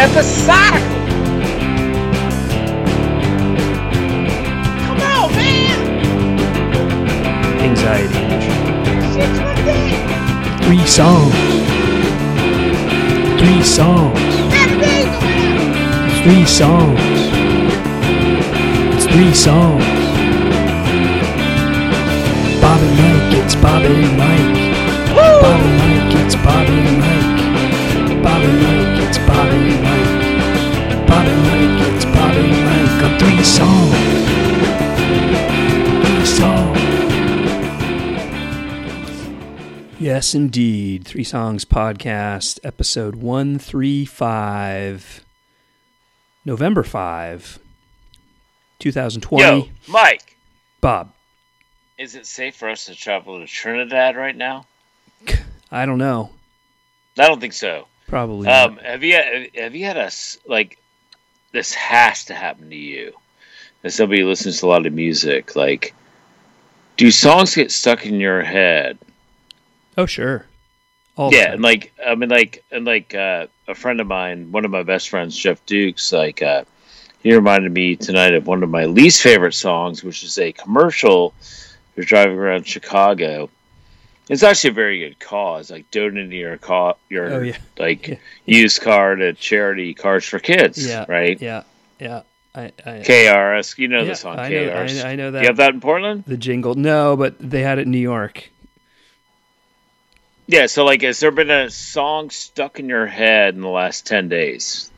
episodical. Come on, man. Anxiety. Shit's ridiculous. Three songs. Three songs. Three songs. It's three songs. Bob and Mike, it's Bob and Mike. Bob and Mike, it's Bob and Mike. Bob and Mike, it's Bob and Mike. On three songs. Three songs. Yes, indeed. Three Songs Podcast, episode 135. November 5, 2020. Yo, Mike, Bob, is it safe for us to travel to Trinidad right now? I don't know. I don't think so. Probably. not. Um, have you have you had a like this has to happen to you as somebody listens to a lot of music? Like, do songs get stuck in your head? oh, sure. All yeah, and like I mean, like and like uh, a friend of mine, one of my best friends, Jeff Dukes, like uh, he reminded me tonight of one of my least favorite songs, which is a commercial. You're driving around Chicago. It's actually a very good cause, like donating your car, your Oh, yeah. like Yeah. used car to charity Cars for Kids, Yeah. right? Yeah, yeah. I, I, KRS, you know yeah, the song I know, KRS. I, I know that. you have that in Portland? The jingle. No, but they had it in New York. Yeah. So, like, has there been a song stuck in your head in the last ten days?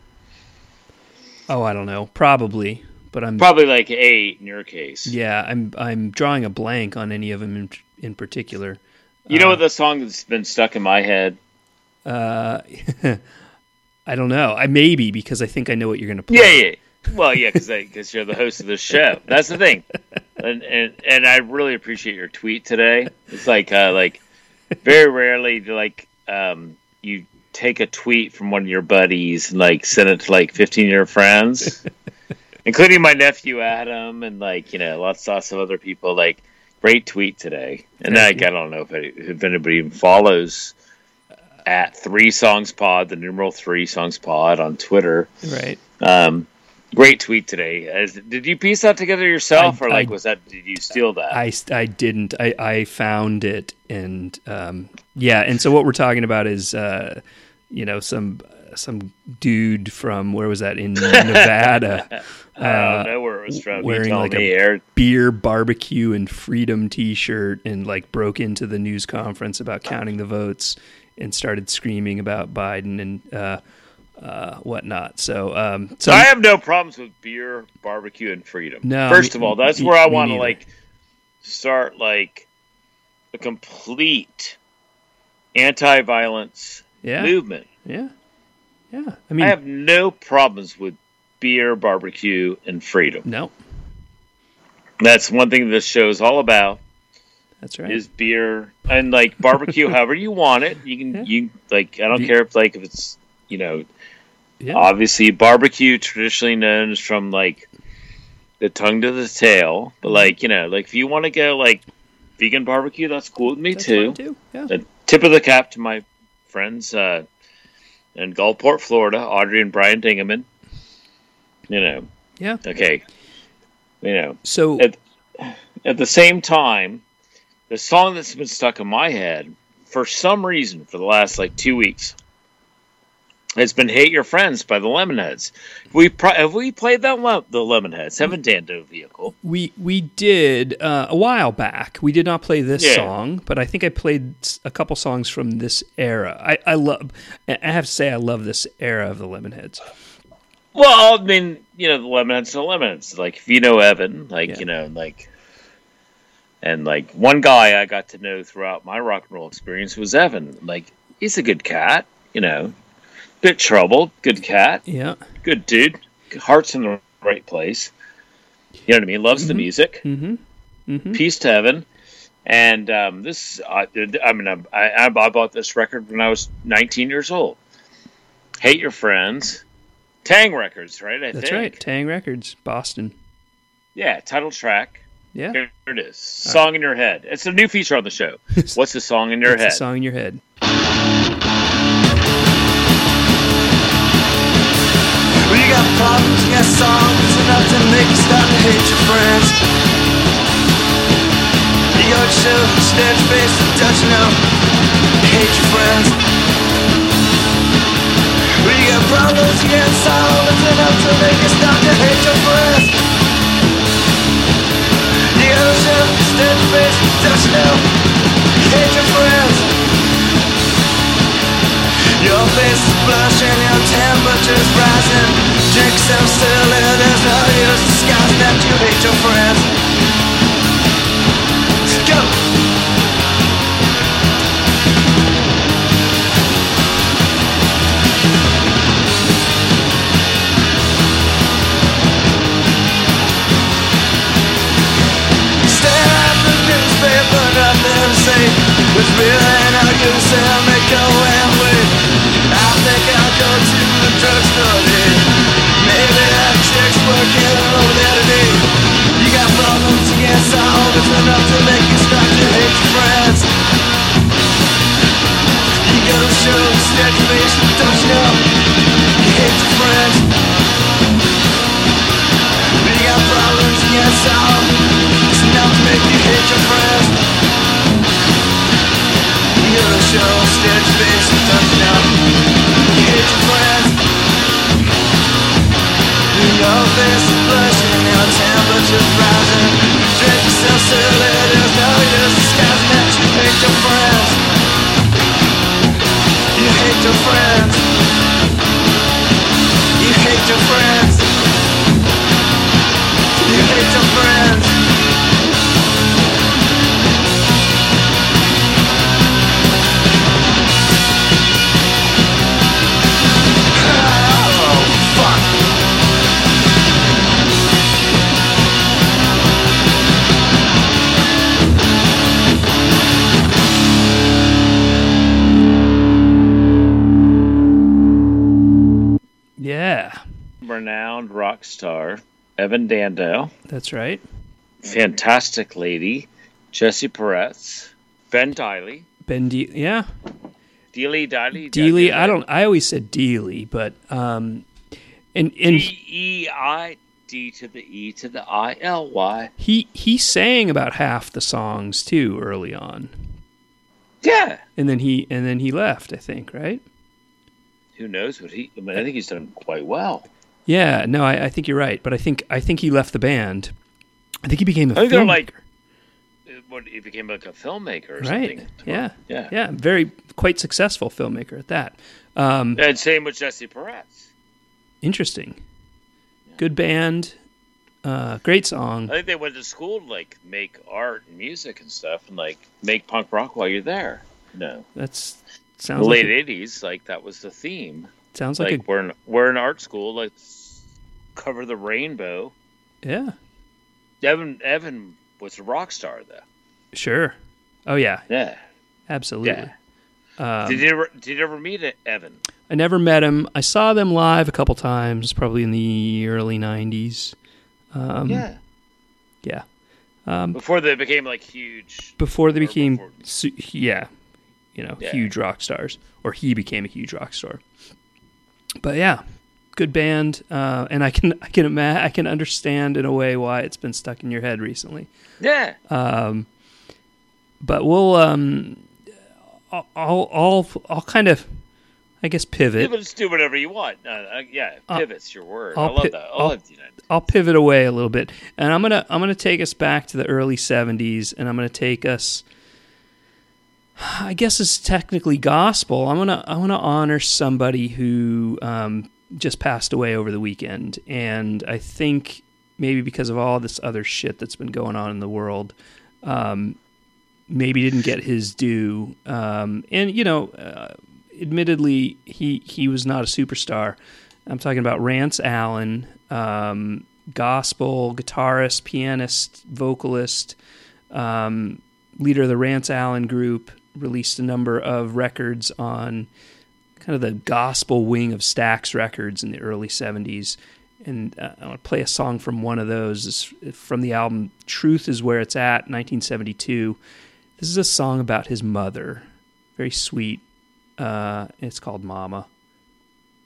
Oh, I don't know. Probably, but I'm. Probably like eight in your case. yeah, I'm. I'm drawing a blank on any of them in, in particular. You know what the song that's been stuck in my head? Uh, I don't know. I maybe because I think I know what you're going to play. Yeah, yeah. Well, yeah, because you're the host of the show. That's the thing, and and and I really appreciate your tweet today. It's like uh, like very rarely do like um, you take a tweet from one of your buddies and like send it to like 15 of your friends, including my nephew Adam and like you know lots lots of other people. Like great tweet today, and like I don't know if any, if anybody even follows at three songs pod the numeral three songs pod on Twitter. Right. Um, great tweet today. As, did you piece that together yourself, I- or like I- was that? Did you steal that? I, I didn't. I, I found it, and um, yeah. And so what we're talking about is, uh, you know, some some dude from where was that in Nevada, I don't know where it was from. Wearing like me, a- Eric. beer, barbecue, and freedom T-shirt, and like broke into the news conference about counting the votes and started screaming about Biden and uh, uh, whatnot. So, um, so I have no problems with beer, barbecue, and freedom. No, First me- of all, that's me- where I want to like start like a complete anti-violence yeah, movement. yeah, yeah. I mean, I have no problems with beer, barbecue, and freedom. no, That's one thing this show is all about. that's right. is beer and like barbecue however you want it you can Yeah. you like i don't care if like if it's you know yeah, obviously barbecue traditionally known as from like the tongue to the tail but like you know like if you want to go like vegan barbecue that's cool with me that's too too. Yeah, A tip of the cap to my friends uh in gulfport florida audrey and brian dingaman you know. Yeah. okay. You know. So At- at the same time, the song that's been stuck in my head for some reason for the last like two weeks has been "Hate Your Friends" by the Lemonheads. We pro- have we played that le- the Lemonheads? Haven't Dando vehicle? we we did uh, a while back. We did not play this Yeah. song, but I think I played a couple songs from this era. I, I love. I have to say, I love this era of the Lemonheads. Well, I mean, you know, the Lemonheads, the Lemonheads. Like if you know Evan, like Yeah. you know, like. And like one guy I got to know throughout my rock and roll experience was Evan. Like he's a good cat, you know, bit troubled, good cat. Yeah. good dude. Heart's in the right place. You know what I mean? Loves the Mhm. music. Mm-hmm. Mm-hmm. Peace to heaven. And um, this, I, I mean, I, I, I bought this record when I was 19 years old. Hate Your Friends. Tang Records, right? I That's think. right. Tang Records, Boston. Yeah, title track. Yeah. Here it is. Song in Your Head. It's a new feature on the show. What's the song in your the head? song in your head. Song is enough to make you start to hate your friends. Go to show, stand your face, don't you know? Hate your friends. You got problems, you is enough to make you start to hate your friends. Go to show, stand your face, don't you know? Hate your friends. Your face is blushing, your temperature's rising. Drink some silly, there's no use disguising that you hate your friends. Go! Say. It's use in me going away. I think I'll go to the drugstore. Maybe that chick's working over there today. You got problems to get solved, it's enough to make you start to hate your friends. You go to don't you know? You hate your friends. You got problems to get solved, it's enough to make you hate your friends. You hate your friends. You hate your friends. Evan Dando, that's right. fantastic lady Jesse Peretz, Ben Deily, Ben De- yeah, Dealey Diley, Dealey. I don't. I always said Dealey, but um, and and D E I D to the E to the I L Y. he he sang about half the songs too early on, Yeah. and then he and then he left. I think right. Who knows what he? I, mean, I think he's done quite well. Yeah, no, I, I think you're right, but I think I think he left the band. I think he became a I think they're filmmaker. like- Uh, What he became like a filmmaker or right. something. Yeah, Yeah. yeah, very quite successful filmmaker at that. Um, And same with Jesse Peretz. interesting, good band, uh, great song. I think they went to school to like make art and music and stuff, and like make punk rock while you're there. No, That's the sounds late like '80s, like that was the theme. Sounds Like, like, a we're in we're in art school. Let's cover the rainbow. yeah, Evan Evan was a rock star though. sure. Oh yeah, Yeah. absolutely. Yeah. did you ever did you ever meet Evan? I never met him. I saw them live a couple times, probably in the early '90s. Um, yeah. yeah. Before they became like huge. before they became before- su- yeah you know Yeah. huge rock stars or he became a huge rock star but yeah good band uh, and i can i can ima- i can understand in a way why it's been stuck in your head recently Yeah. Um, but we'll um i'll i'll i'll, kind of i guess pivot can just do whatever you want. Uh, uh, yeah, pivot's your word. I'll I love pi- that. I I'll- love the United. I'll pivot away a little bit, and I'm gonna I'm gonna take us back to the early '70s, and I'm gonna take us. I guess it's technically gospel. I'm gonna I want to honor somebody who um, just passed away over the weekend, and I think maybe because of all this other shit that's been going on in the world, um, maybe didn't get his due. Um, and you know, uh, admittedly, he he was not a superstar. I'm talking about Rance Allen, um, gospel guitarist, pianist, vocalist, um, leader of the Rance Allen group. Released a number of records on kind of the gospel wing of Stax Records in the early 70s. And uh, I want to play a song from one of those. It's from the album Truth is Where It's At, 1972. This is a song about his mother. Very sweet. Uh, it's called Mama.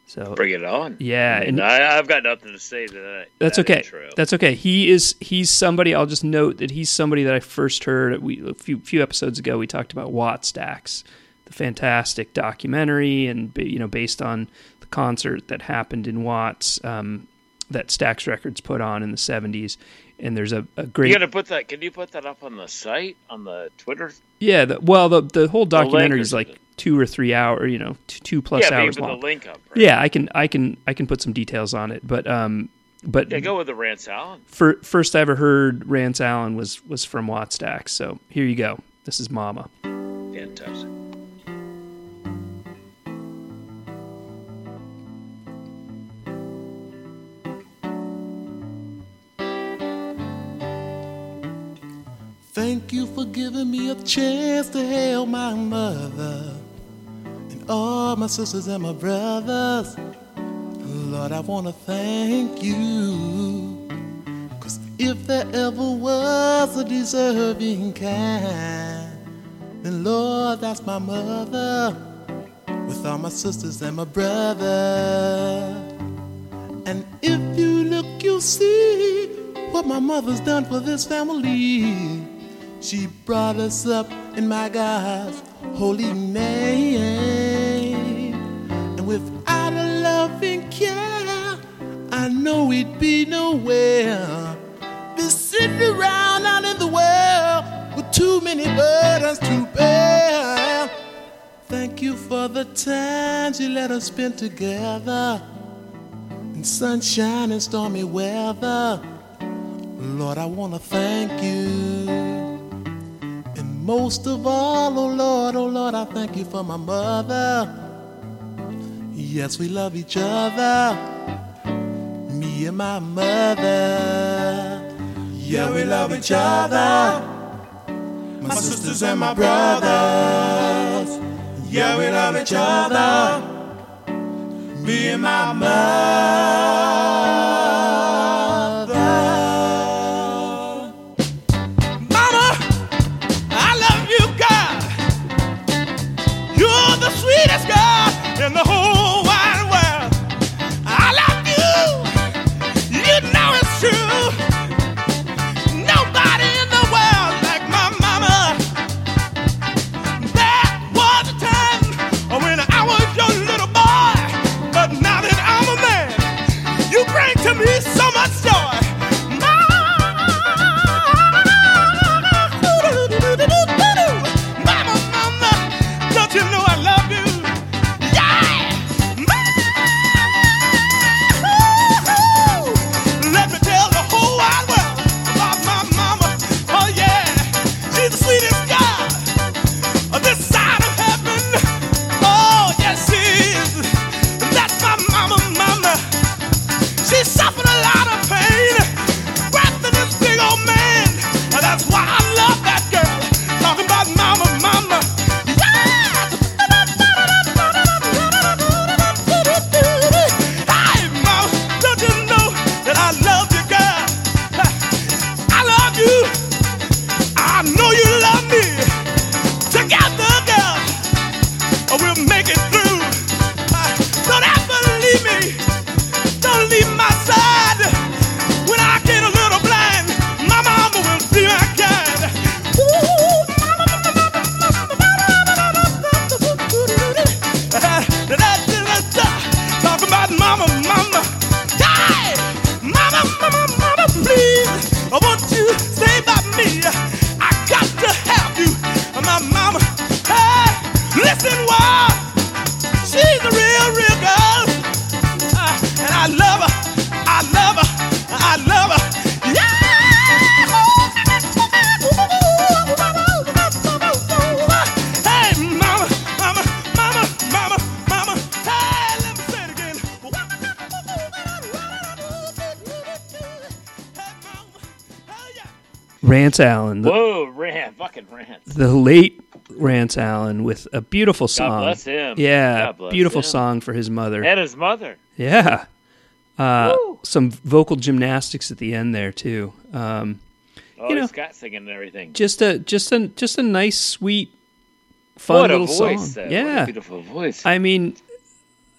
So Bring it on. Yeah, and- I, I've got nothing to say to that. That's that okay. intro. That's okay. He is he's somebody. I'll just note that he's somebody that I first heard we a few few episodes ago. We talked about Wattstax, the fantastic documentary, and you know based on the concert that happened in Watts um, that Stax Records put on in the '70s. And there's a, a great you got to put that. Can you put that up on the site on the Twitter? yeah. The, well, the the whole documentary or is like. Two or three hour. You know, two, two plus yeah, but you hours long. the link up. Right? Yeah, I can I can I can put some details on it, but um, but Yeah, go with the Rance Allen. fir- first I ever heard Rance Allen was was from Wattstax. So here you go. This is Mama. Fantastic. Thank you for giving me a chance to hail my mother all my sisters and my brothers. Lord, I want to thank you. Cause if there ever was a deserving kind, then Lord, that's my mother with all my sisters and my brother. And if you look, you'll see what my mother's done for this family. She brought us up in my God's holy name. Without a loving care, I know we'd be nowhere. Be sitting around out in the world with too many burdens to bear. Thank you for the times you let us spend together in sunshine and stormy weather. Lord, I want to thank you. And most of all, oh Lord, oh Lord, I thank you for my mother. Yes, we love each other. Me and my mother. Yeah, we love each other. My sisters and my brothers. Yeah, we love each other. Me and my mother. Rance Allen, the, Whoa, Rance, fucking Rance. the late Rance Allen, with a beautiful song. God bless him. Yeah, bless beautiful him. song for his mother. And his mother. Yeah. Uh, some vocal gymnastics at the end there too. Um, Oh, You know- scat singing and everything. just a just a just a nice, sweet, fun what a little voice! song. though. Yeah, beautiful voice. I mean,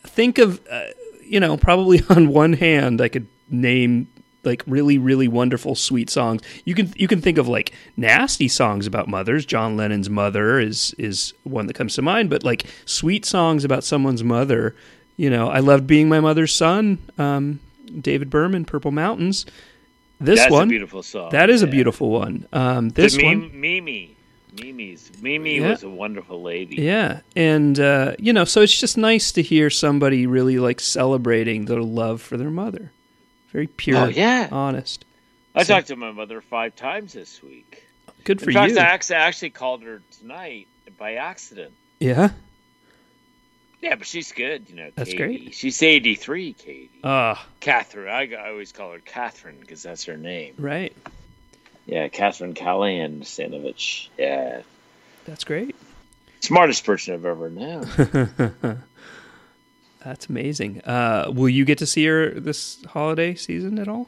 think of, uh, you know, probably on one hand, I could name like really, really wonderful, sweet songs. You can you can think of like nasty songs about mothers. John Lennon's mother is is one that comes to mind, but like sweet songs about someone's mother. You know, I loved being my mother's son. Um, David Berman, Purple Mountains. This That's one, a beautiful song. that is a beautiful one. Um, this one, Mimi, Mimi, Mimi's Mimi Yeah. was a wonderful lady. Yeah, and uh, you know, so it's just nice to hear somebody really like celebrating their love for their mother. Very pure, Oh, yeah. honest. I So- talked to my mother five times this week. Good for In fact, you. I actually, I actually called her tonight by accident. yeah. Yeah, but she's good, you know. That's Katie. great. She's eighty-three, Katie. Ah, Catherine. I, I always call her Catherine because that's her name. right. Yeah, Catherine Callahan Stanovich. Yeah, That's great. smartest person I've ever known. That's amazing. Uh, will you get to see her this holiday season at all?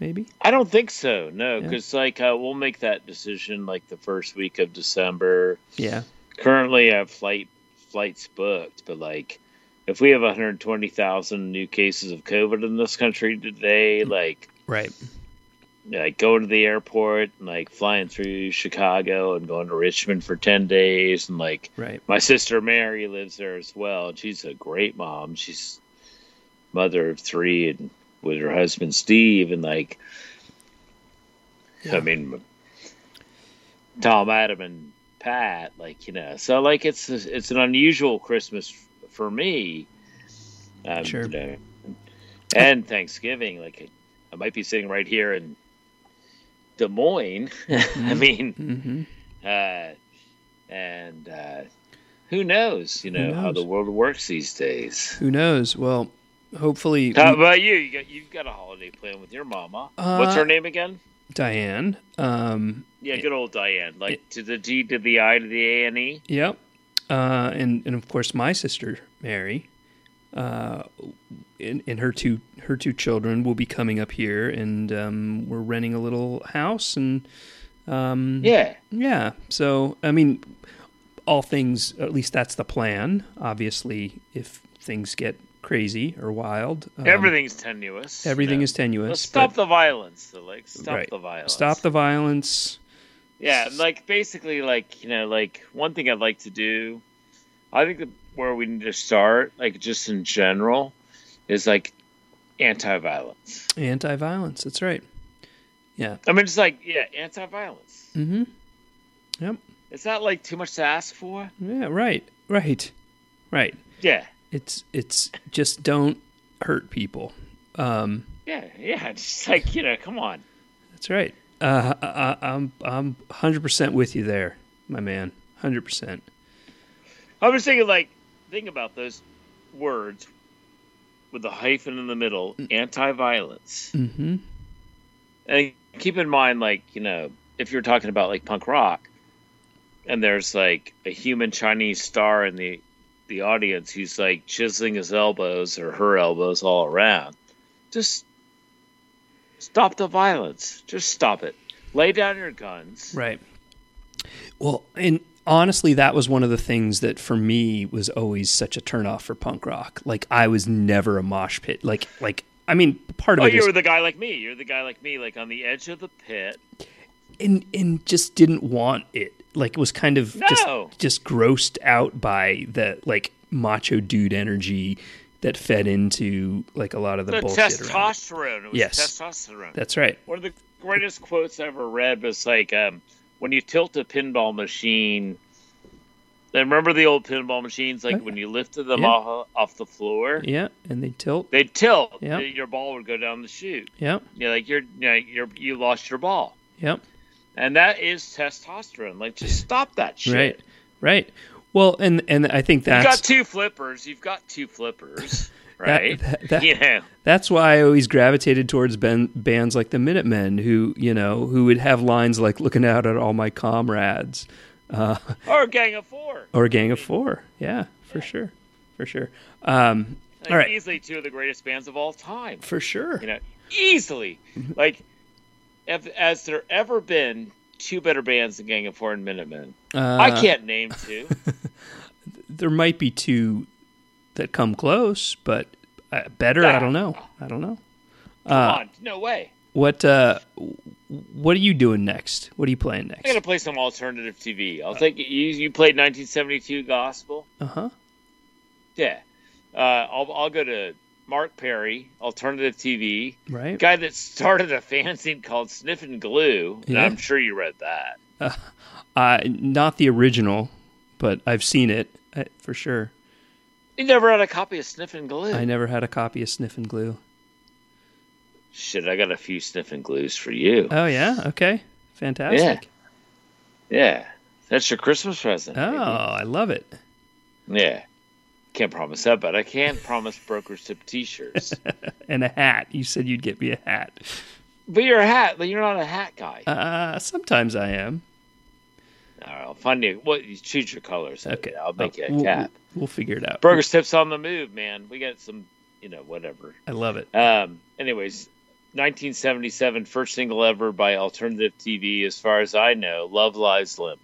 Maybe. I don't think so. No, Yeah. because like uh, we'll make that decision like the first week of December. Yeah. Currently, I have flight flights booked, but like if we have 120,000 new cases of COVID in this country today, like Right. Like going to the airport and like flying through Chicago and going to Richmond for 10 days and like Right. my sister Mary lives there as well. and She's a great mom. She's mother of three and with her husband Steve and like I mean Tom Adam and Pat like you know so like it's it's an unusual Christmas for me um, Sure. you know, and Thanksgiving like I might be sitting right here in Des Moines I mean hmm uh, and uh, who knows? You know how the world works these days. Who knows? Well, hopefully, How about you? You got you've got a holiday plan with your mama. What's Uh, her name again? Diane. Um, Yeah, good old Diane. Like to the D to the I to the A and E. Yep. Uh, and and of course my sister Mary, uh, and, and her two her two children will be coming up here, and um, we're renting a little house, and um, Yeah, yeah. So I mean, all things at least that's the plan. Obviously, if things get crazy or wild, um, everything's tenuous. everything know. is tenuous. Let's stop but- the violence. So, like stop Right. the violence. stop the violence. Yeah, like basically, like you know, like one thing I'd like to do. I think that where we need to start, like just in general, is like anti-violence. Anti-violence. That's right. Yeah. I mean, it's like yeah, anti-violence. Mm-hmm. Yep. Is that like too much to ask for? Yeah. Right. Right. Right. Yeah, It's it's just don't hurt people. Um, yeah, yeah. Just like you know, come on. that's right. Uh, I, I'm I'm hundred percent with you there, my man. Hundred percent. I was thinking, like, think about those words with the hyphen in the middle, anti-violence, Mm-hmm. and keep in mind, like, you know, if you're talking about like punk rock, and there's like a human Chinese star in the the audience who's like chiseling his elbows or her elbows all around, just stop the violence. Just stop it. Lay down your guns. Right. Well, and honestly, that was one of the things that for me was always such a turnoff for punk rock. Like I was never a mosh pit. Like like I mean, part of Oh, it is you're the guy like me. You're the guy like me, like on the edge of the pit. and and just didn't want it. Like was kind of No. just just grossed out by the like macho dude energy that fed into like a lot of the, The bullshit testosterone. It was Yes. testosterone. That's right. One of the greatest quotes I ever read was like, um, when you tilt a pinball machine. And remember the old pinball machines, like Oh, when you lifted them yeah. off, off the floor, Yeah, and they tilt. they'd tilt. Yeah. Your ball would go down the chute. Yeah, You're like you're, you know, you're you lost your ball, yep. and that is testosterone. Like, just stop that shit. Right, right. Well, and and I think that's You've got two flippers. You've got two flippers, right? that- that- you know. that's why I always gravitated towards ben, bands like the Minutemen, who you know who would have lines like "Looking out at all my comrades," uh, Or gang of four. or "Gang of Four. Yeah, for sure, for sure. Um, Like, all right, Easily two of the greatest bands of all time. for sure. You know, easily. like, if, has there ever been two better bands than Gang of Four and Minutemen? Uh, I can't name two. There might be two that come close, but uh, better. I don't know. I don't know. Come on, no way. What uh, what are you doing next? What are you playing next? I gotta play some alternative TV. I'll take. You, you played 1972 gospel. Uh huh. Yeah. Uh, I'll I'll go to Mark Perry, alternative TV, Right. guy that started a fanzine called Sniffin' Glue. And Yeah. I'm sure you read that. Uh, not the original, but I've seen it uh, for sure. You never had a copy of Sniffin' Glue. I never had a copy of Sniffin' Glue. Shit, I got a few Sniffin' Glues for you. Oh yeah. Okay. Fantastic. yeah, yeah, that's your Christmas present. Oh, baby. I love it. yeah. Can't promise that, but I can promise brokers tip T-shirts. And a hat. You said you'd get me a hat. but you're a hat. but You're not a hat guy. Uh, sometimes I am. All right, I'll find you. What you choose your colors. Okay. I'll make you a cap. We'll, we'll figure it out. Burger tips on the move, man. We got some, you know, whatever. I love it. Um, anyways, 1977, first single ever by Alternative TV, as far as I know, Love Lies Limp.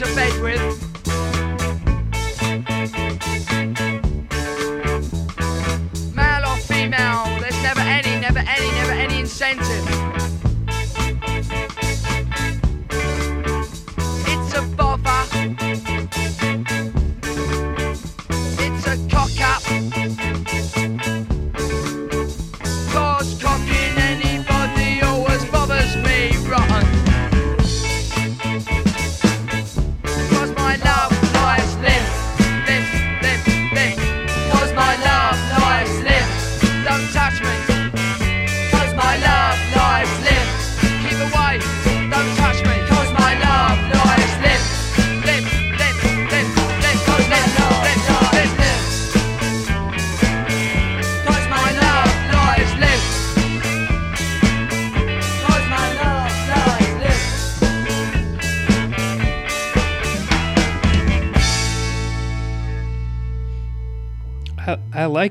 To bed with.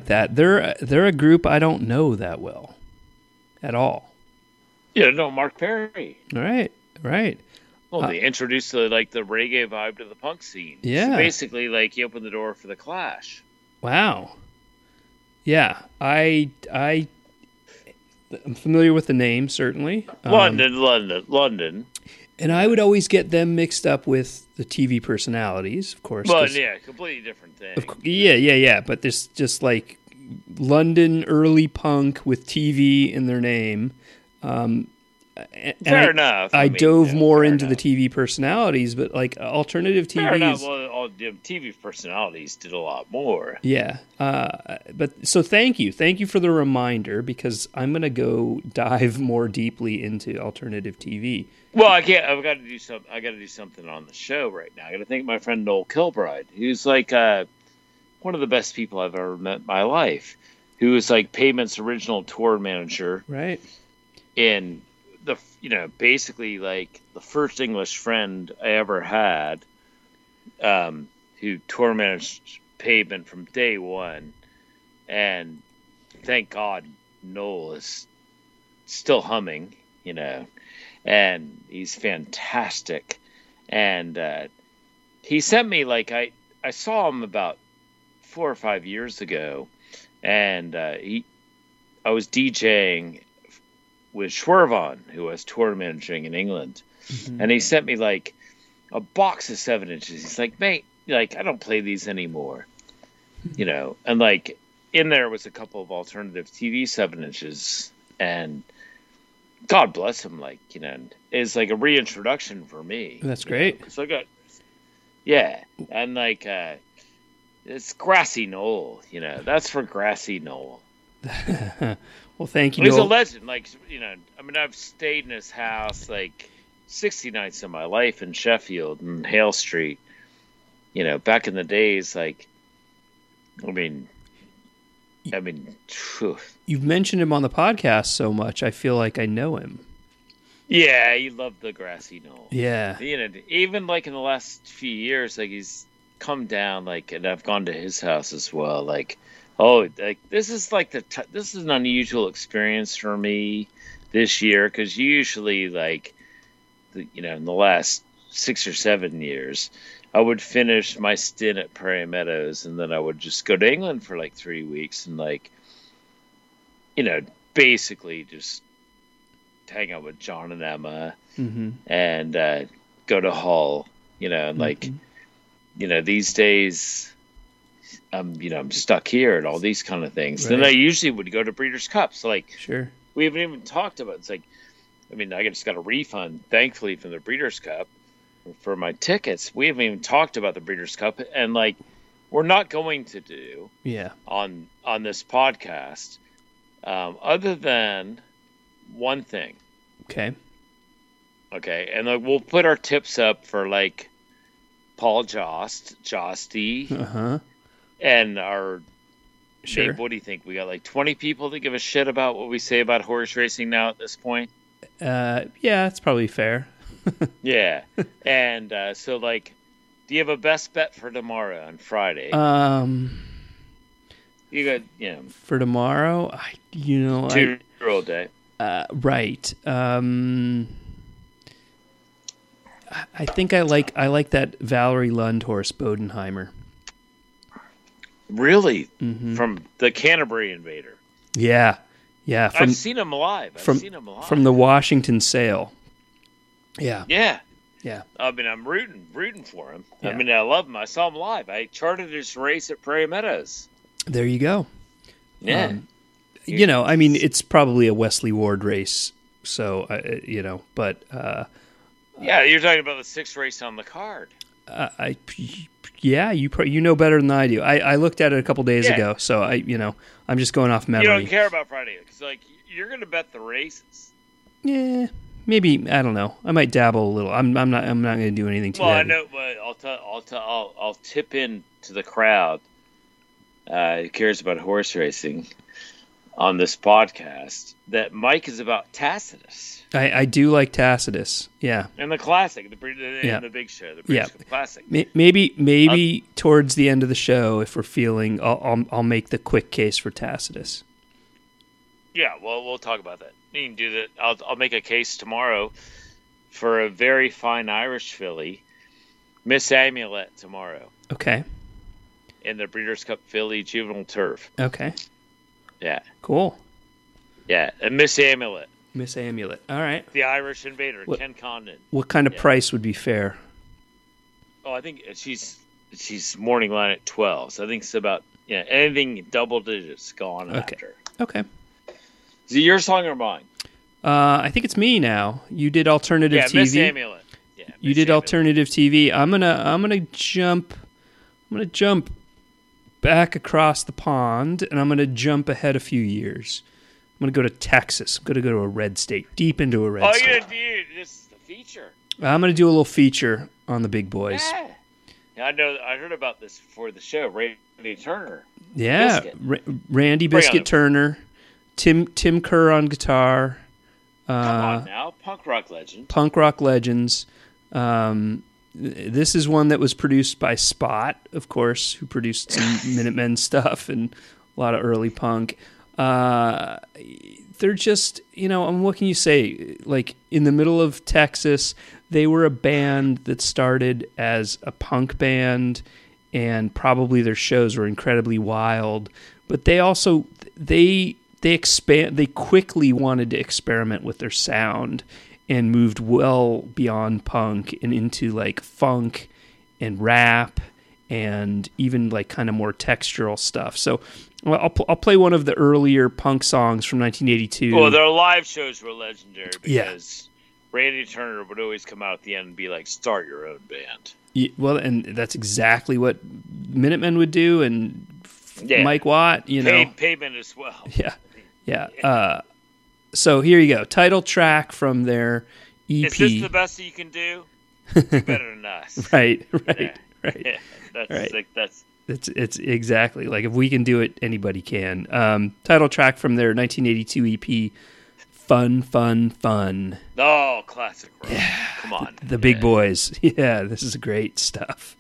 That. They're they're a group I don't know that well, at all. Yeah, no, Mark Perry. Right, right. Well, Uh, they introduced the, like the reggae vibe to the punk scene. Yeah. So basically, like he opened the door for the Clash. Wow. Yeah, I I I'm familiar with the name certainly. Um, London, London, London. and I would always get them mixed up with the TV personalities, of course. But 'cause- yeah, completely different thing. Of yeah, yeah, yeah. But this just like London early punk with TV in their name. Um, and Fair I, enough. I, I mean, dove yeah, more into enough. the TV personalities, but like alternative Fair TV enough. Well, all the TV personalities did a lot more. yeah. Uh, but so thank you, thank you for the reminder because I'm gonna go dive more deeply into alternative TV. Well, I can't. I've got to do some. I got to do something on the show right now. I got to thank my friend Noel Kilbride, who's like uh, one of the best people I've ever met in my life. Who was like Pavement's original tour manager Right. and the you know basically like the first English friend I ever had, um, who tour managed Pavement from day one, and thank God Noel is still humming, you know, and he's fantastic, and uh, he sent me like I I saw him about four or five years ago, and uh, he I was DJing with Schwervon, who was tour managing in England, and he sent me like a box of seven inches. He's like, mate, like I don't play these anymore, you know, and like in there was a couple of alternative TV seven inches, and God bless him, like you know, is like a reintroduction for me. That's great. So I got, yeah, and like uh, it's grassy knoll, you know, that's for grassy knoll. Well, thank you. He's a legend. Like you know, I mean, I've stayed in his house like sixty nights of my life in Sheffield and Hale Street. You know, back in the days, like, I mean, I mean, phew. You've mentioned him on the podcast so much. I feel like I know him. yeah, he loved the grassy knoll. Yeah. You know, even like in the last few years, like he's come down, like, and I've gone to his house as well. Like, oh, like this is like the t- this is an unusual experience for me this year because usually, like, the, you know, in the last six or seven years, I would finish my stint at Prairie Meadows and then I would just go to England for like three weeks and like, you know, basically just hang out with John and Emma hmm and uh, go to Hull, you know, and like, you know, these days, I'm, you know, I'm stuck here and all these kind of things. Then I usually would go to Breeders' Cups. Like, Sure. we haven't even talked about. It's like, I mean, I just got a refund, thankfully, from the Breeders' Cup for my tickets. We haven't even talked about the Breeders' Cup, and like, we're not going to do Yeah. on on this podcast, um, other than one thing. Okay. Okay, and like we'll put our tips up for like Paul Jost, Josty, Uh huh. And our. Sure. Babe, what do you think? We got like twenty people that give a shit about what we say about horse racing now at this point. Uh, yeah, it's probably fair. Yeah, and uh, so like, do you have a best bet for tomorrow on Friday? Um, you got you know for tomorrow, I you know two year old day. Uh, right. Um, I- I think I like I like that Valorie Lund horse Bodenheimer. Really, Mm-hmm. from the Canterbury Invader. Yeah, yeah. From I've seen him live. I've from seen him live. from the Washington sale. Yeah, yeah. yeah. I mean, I'm rooting, rooting for him. Yeah. I mean, I love him. I saw him live. I charted his race at Prairie Meadows. There you go. Yeah, Um, You know, I mean, it's probably a Wesley Ward race. So uh, you know, but uh, yeah. You're talking about the sixth race on the card. I, I yeah, you pro- you know better than I do. I, I looked at it a couple days Yeah. ago, so I you know I'm just going off memory. You don't care about Friday because, like, you're going to bet the races. Yeah, maybe I don't know. I might dabble a little. I'm I'm not I'm not going to do anything too Well, I know, but I'll tell, I'll tell, I'll, I'll tip in to the crowd uh, who cares about horse racing on this podcast that Mike is about Tacitus I, I do like Tacitus. Yeah, and the classic, the the, Yeah. the Big Show, the Yeah. Classic. May- maybe maybe uh, towards the end of the show, if we're feeling, I'll, I'll I'll make the quick case for Tacitus. Yeah, well, we'll talk about that. You can do that. I'll, I'll make a case tomorrow for a very fine Irish filly, Miss Amulet, tomorrow Okay, in the Breeders' Cup Filly Juvenile Turf. okay, Yeah, cool. yeah, and Miss Amulet, Miss Amulet. All right. the Irish Invader, What- Ken Condon. What kind of Yeah. price would be fair? Oh, I think she's she's morning line at twelve. So I think it's about yeah anything double digits gone Okay. after. Okay. Is it your song or mine? Uh, I think it's me now. You did alternative Yeah, Miss TV. Amulet. Yeah, You did Amulet. alternative TV. I'm gonna I'm gonna jump I'm gonna jump back across the pond and I'm gonna jump ahead a few years. I'm gonna go to Texas. I'm gonna go to a red state, deep into a red Oh, state. you're gonna do this is the feature. I'm gonna do a little feature on the big boys. Yeah. Yeah, I know. I heard about this before the show. Randy Turner. Yeah, Biscuit. Ra- Randy Biscuit. Turner, Tim Tim Kerr on guitar, Come uh, on now, punk rock legend. punk rock legends. Um, this is one that was produced by Spot, of course, who produced some Minutemen stuff and a lot of early punk. Uh, they're just, you know, um, what can you say? Like in the middle of Texas, they were a band that started as a punk band, and probably their shows were incredibly wild. But they also they they expand they quickly wanted to experiment with their sound and moved well beyond punk and into like funk and rap and even like kind of more textural stuff. So well, I'll, pl- I'll play one of the earlier punk songs from 1982. Well, their live shows were legendary Yeah. because Randy Turner would always come out at the end and be like, "Start your own band." Y- well, and that's exactly what Minutemen would do, and Yeah. Mike Watt, you know, Pay, Pavement as well. yeah, yeah. Uh, so here you go, title track from their EP. Is this the best that you can do? Do better than us. right, right, Yeah. right. Yeah, that's Right. like that's It's it's exactly like if we can do it, anybody can. Um, title track from their 1982 EP, "Fun, Fun, Fun." oh classic rock. Come on, The big Yeah. boys. Yeah, this is great stuff.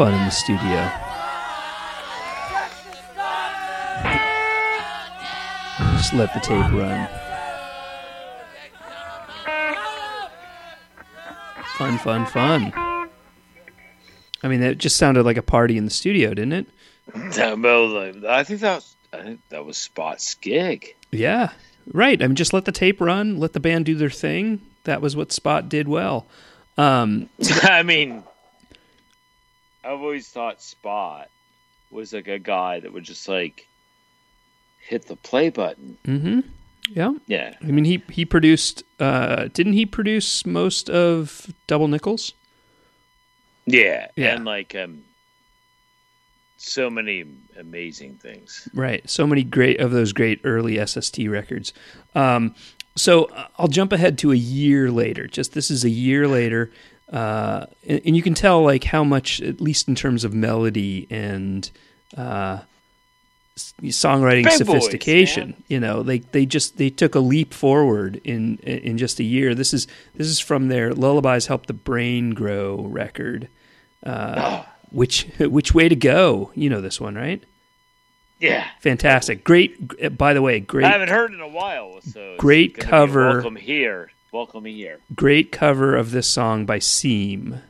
Fun in the studio. Just let the tape run. Fun, fun, fun. I mean, that just sounded like a party in the studio, didn't it? That was like- I think that was I think that was Spot's gig. Yeah, right. I mean, just let the tape run, let the band do their thing. That was what Spot did well. Um, I mean, I've always thought Spot was like a guy that would just like hit the play button. Mm-hmm. Yeah. Yeah, I mean, he he produced. Uh, didn't he produce most of Double Nickels? yeah, Yeah. and like um, so many amazing things. Right. So many great of those great early SST records. Um, so uh, I'll jump ahead to a year later. Just this is a year later, uh, and, and you can tell like how much, at least in terms of melody and uh, s- songwriting Big sophistication. you know, they they just they took a leap forward in in just a year. This is this is from their Lullabies Help the Brain Grow record. Uh, which which way to go? You know this one, right? Yeah, Fantastic. Great. By the way, great. I haven't heard in a while. So Great gonna be a cover. Welcome here. Welcome here. Great cover of this song by Seam.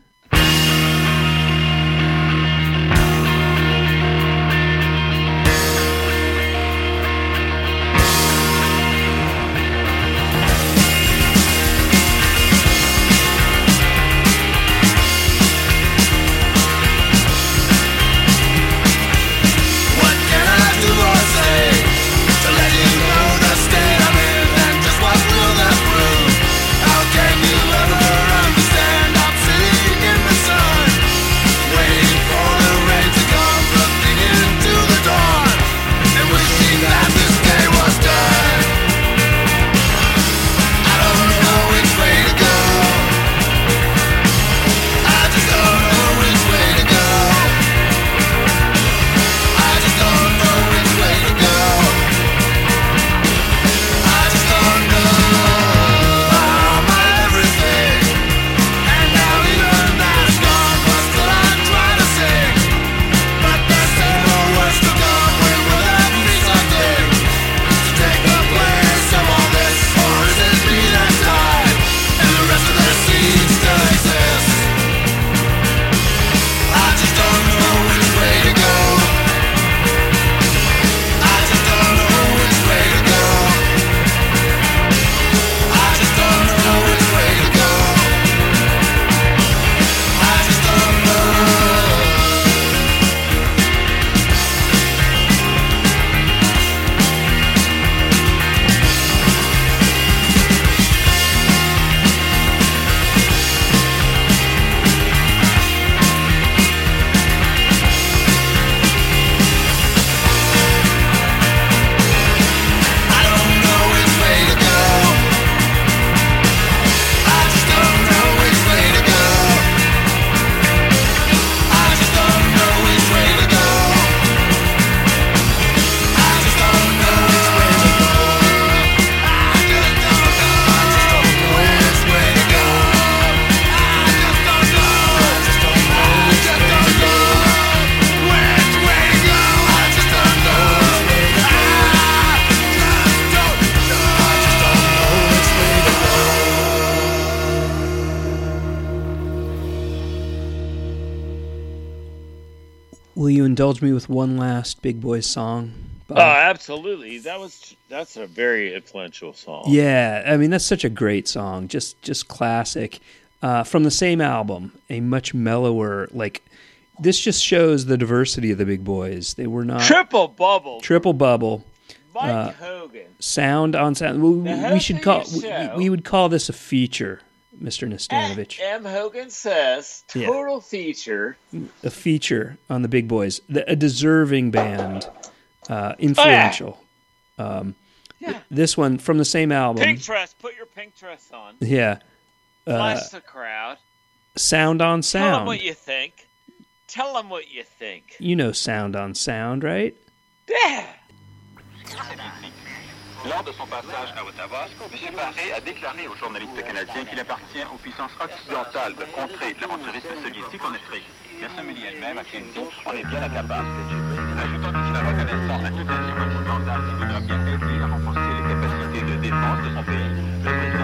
Indulge me with one last Big Boys song? Bob? Oh, absolutely. That was that's a very influential song. Yeah, I mean that's such a great song, just just classic. Uh, from the same album, a much mellower. Like this just shows the diversity of the Big Boys. They were not Triple bubble. triple bubble Mike uh, Hogan. sound on sound. We, we should call we, we would call this a feature, Mister Nastanovich. M. Hogan says Yeah. total feature. A feature on the Big Boys, the, a deserving band, uh, influential. Um, Yeah. This one from the same album. Pink dress. Put your pink dress on. Yeah, uh, Flash the crowd. sound on sound. Tell them what you think. Tell them what you think. you know sound on sound, right? Yeah. Lors de son passage à Ottawa, M. Paré a déclaré aux journalistes canadiens qu'il appartient aux puissances occidentales de contrer l'aventurisme soviétique en Afrique. L'Assemblée elle-même a dit on est bien incapable. Ajoutant qu'il sera reconnaissant à toute nation occidentale qui voudra bien aider à renforcer les capacités de défense de son pays,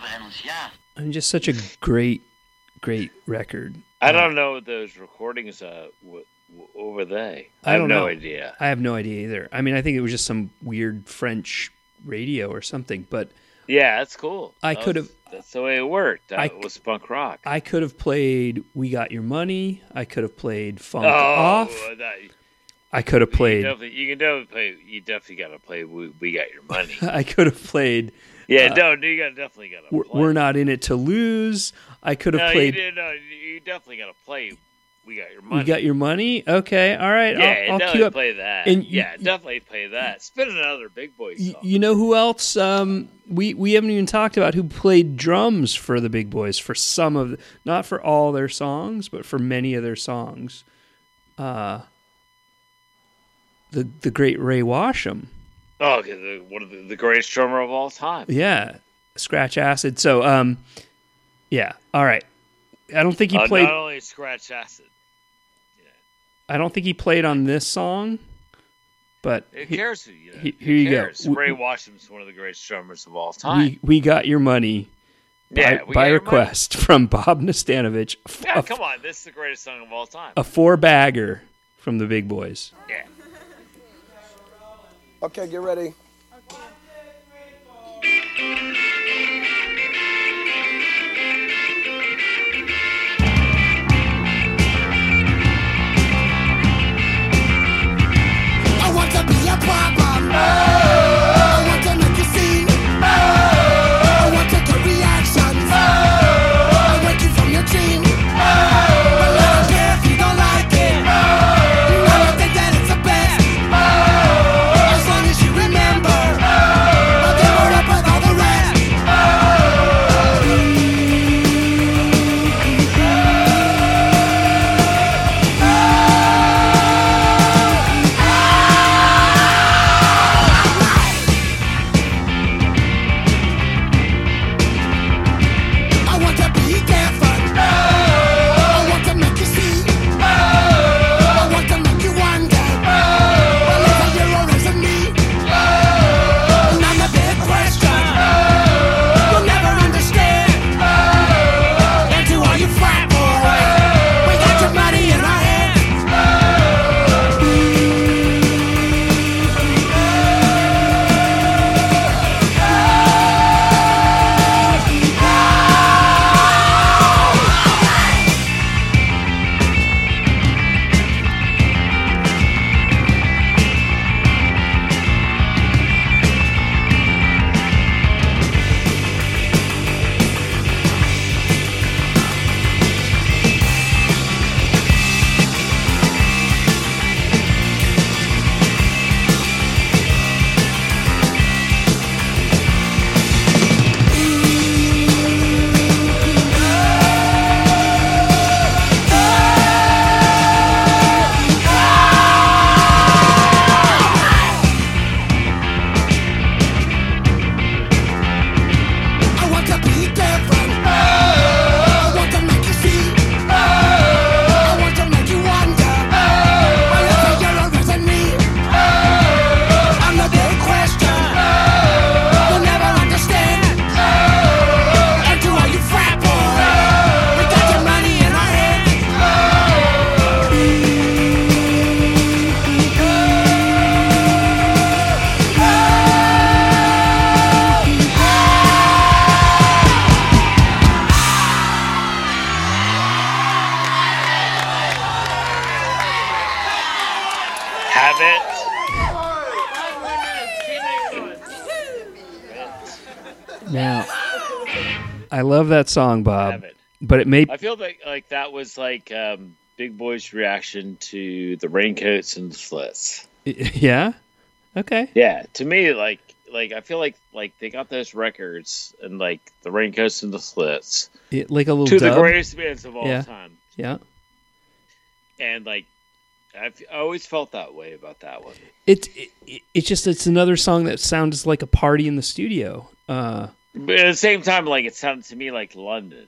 renunciar, I mean, just such a great, great record. I don't know what those recordings. Uh, what, what were they? I, I have no know. idea. I have no idea either. I mean, I think it was just some weird French radio or something, but Yeah, that's cool. I That could have- That's the way it worked. That I- was punk rock. I could have played "We Got Your Money." I could have played "Funk oh, Off." that, I could have you played. definitely, you can definitely play. You definitely got to play. We, we got your money. I could have played. Yeah, no, you got definitely got to We're, play. we're not in it to lose. I could have No, played. did. No, you definitely got to play. We got your money. We got your money. Okay, all right. Yeah, I'll, I'll definitely play that. And you- yeah, definitely play that. Spin another Big Boy song. You know who else? Um, we we haven't even talked about who played drums for the Big Boys for some of, the, not for all their songs, but for many of their songs. Uh, the the great Rey Washam. oh, one of the, the greatest drummer of all time. Yeah, Scratch Acid. So um, yeah. All right. I don't think he Uh, played. not only Scratch Acid. Yeah. I don't think he played on this song, but Who he- cares who you know? he- Who here you go. cares? Rey Washam's one of the greatest drummers of all time. we we got your money by, yeah, by your request from Bob Nastanovich. Yeah, A- come on, this is the greatest song of all time. a four bagger from the Big Boys. yeah. Okay, get ready. I want to be a problem. That song, Bob, Have it. but it made I feel like like that was like um, Big Boy's reaction to the raincoats and the slits. yeah. Okay. Yeah, to me, like like I feel like like they got those records and like the raincoats and the slits It- like a little to the greatest bands of all Yeah. time, Yeah. and like I've I always felt that way about that one. It, it it's just it's another song that sounds like a party in the studio. Uh But at the same time, like it sounded to me like London.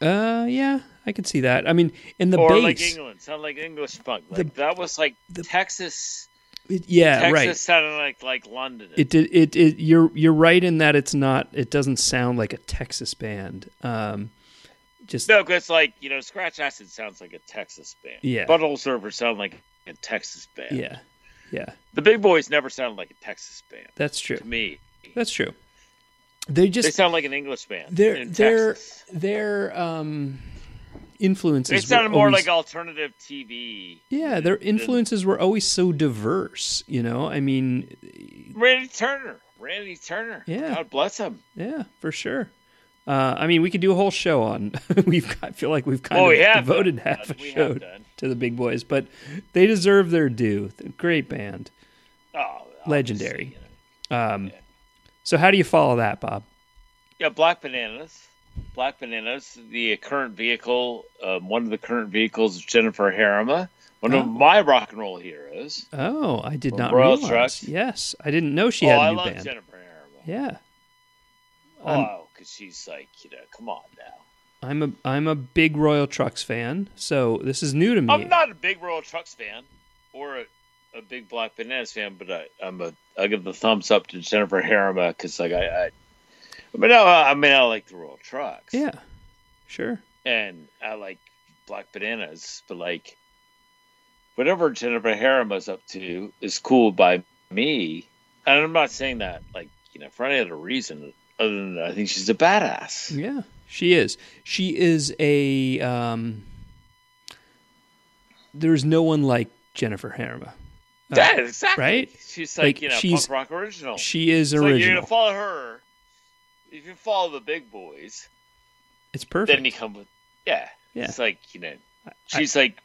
uh yeah. I can see that. I mean, in the or bass, like England, sound like English funk. Like that was like the, Texas. it- yeah, Texas right. sounded like like London. It did. It, it. You're you're right in that it's not. It doesn't sound like a Texas band. Um, just no, because like you know, Scratch Acid sounds like a Texas band. Yeah. Butthole Surfer sound like a Texas band. yeah, yeah. The Big Boys never sounded like a Texas band That's true. to me. That's true. They just they sound like an English band. their in their Texas. their um influences. They sounded more always- like alternative TV. yeah. Their influences were always so diverse. You know, I mean, Randy Turner. Randy Turner. Yeah. God bless him. yeah, for sure. Uh, I mean, we could do a whole show on. we've got, I feel like we've kind Oh, of we devoted done. half a We show to the big boys, but they deserve their due. They're great band, Oh, legendary. you know. Um, So, how do you follow that, Bob? Yeah, Black Bananas. Black Bananas, the current vehicle, um, one of the current vehicles is Jennifer Herrema, one Oh. of my rock and roll heroes. Oh, I did not Royal realize. Trux. Yes, I didn't know she oh, had a I new I love band. Jennifer Herrema. Yeah, I'm- Oh, because she's like, you know, come on now. I'm a I'm a big Royal Trux fan, so this is new to me. I'm not a big Royal Trux fan or a, a big Black Bananas fan, but I, I'm a I give the thumbs up to Jennifer Herrema because like I, I, but no, I mean I like the Royal Trux. Yeah, sure. and I like Black Bananas, but like whatever Jennifer Herrema's up to is cool by me. And I'm not saying that like you know for any other reason other than I think she's a badass. Yeah, she is. She is a. Um, there's no one like Jennifer Herrema. Uh, yeah, exactly. right? She's like, Like, you know she's- punk rock original. She is It's like you're gonna follow her. If you follow the big boys, it's perfect. then you come with yeah. Yeah. It's like you know, she's like.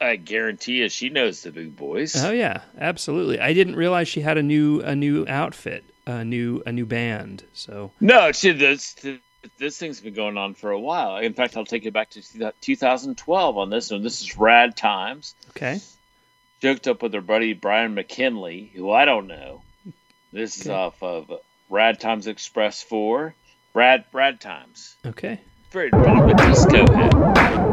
I guarantee you, she knows the big boys. oh yeah, absolutely. I didn't realize she had a new a new outfit, a new a new band. So No, she this this thing's been going on for a while. In fact, I'll take you back to 2012 on this one. This is Rad Times. okay, Joked up with her buddy Brian McKinley, who I don't know. This is off of Rad Times Xpress 4. Rad Rad Times. okay. Very bit of disco head.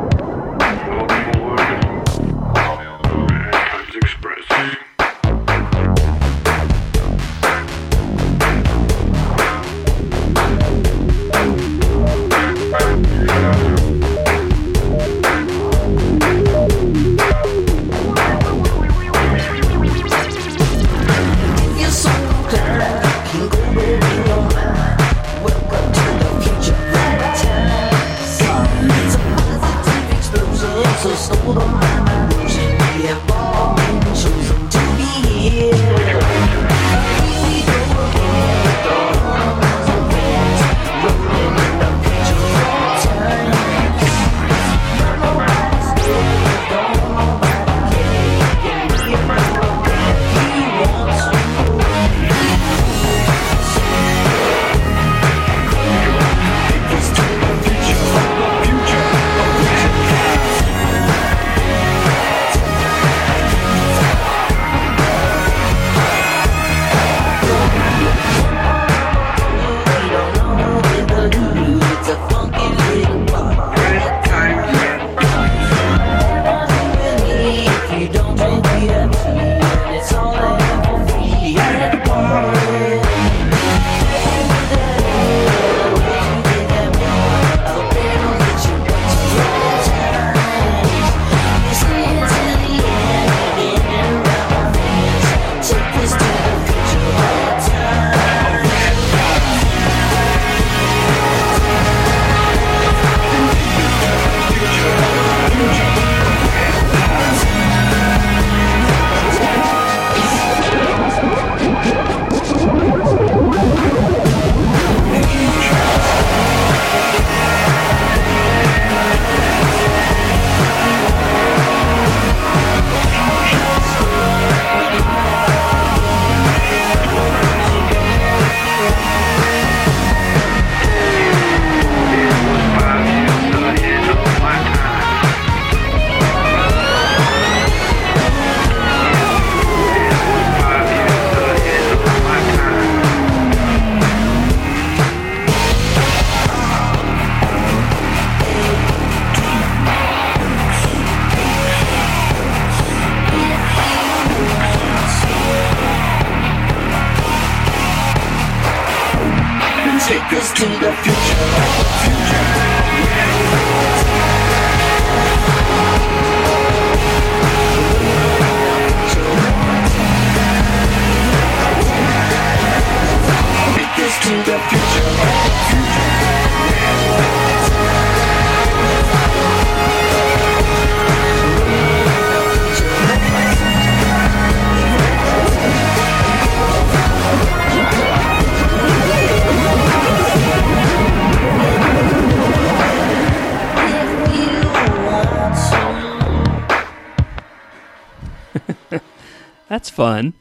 Fun.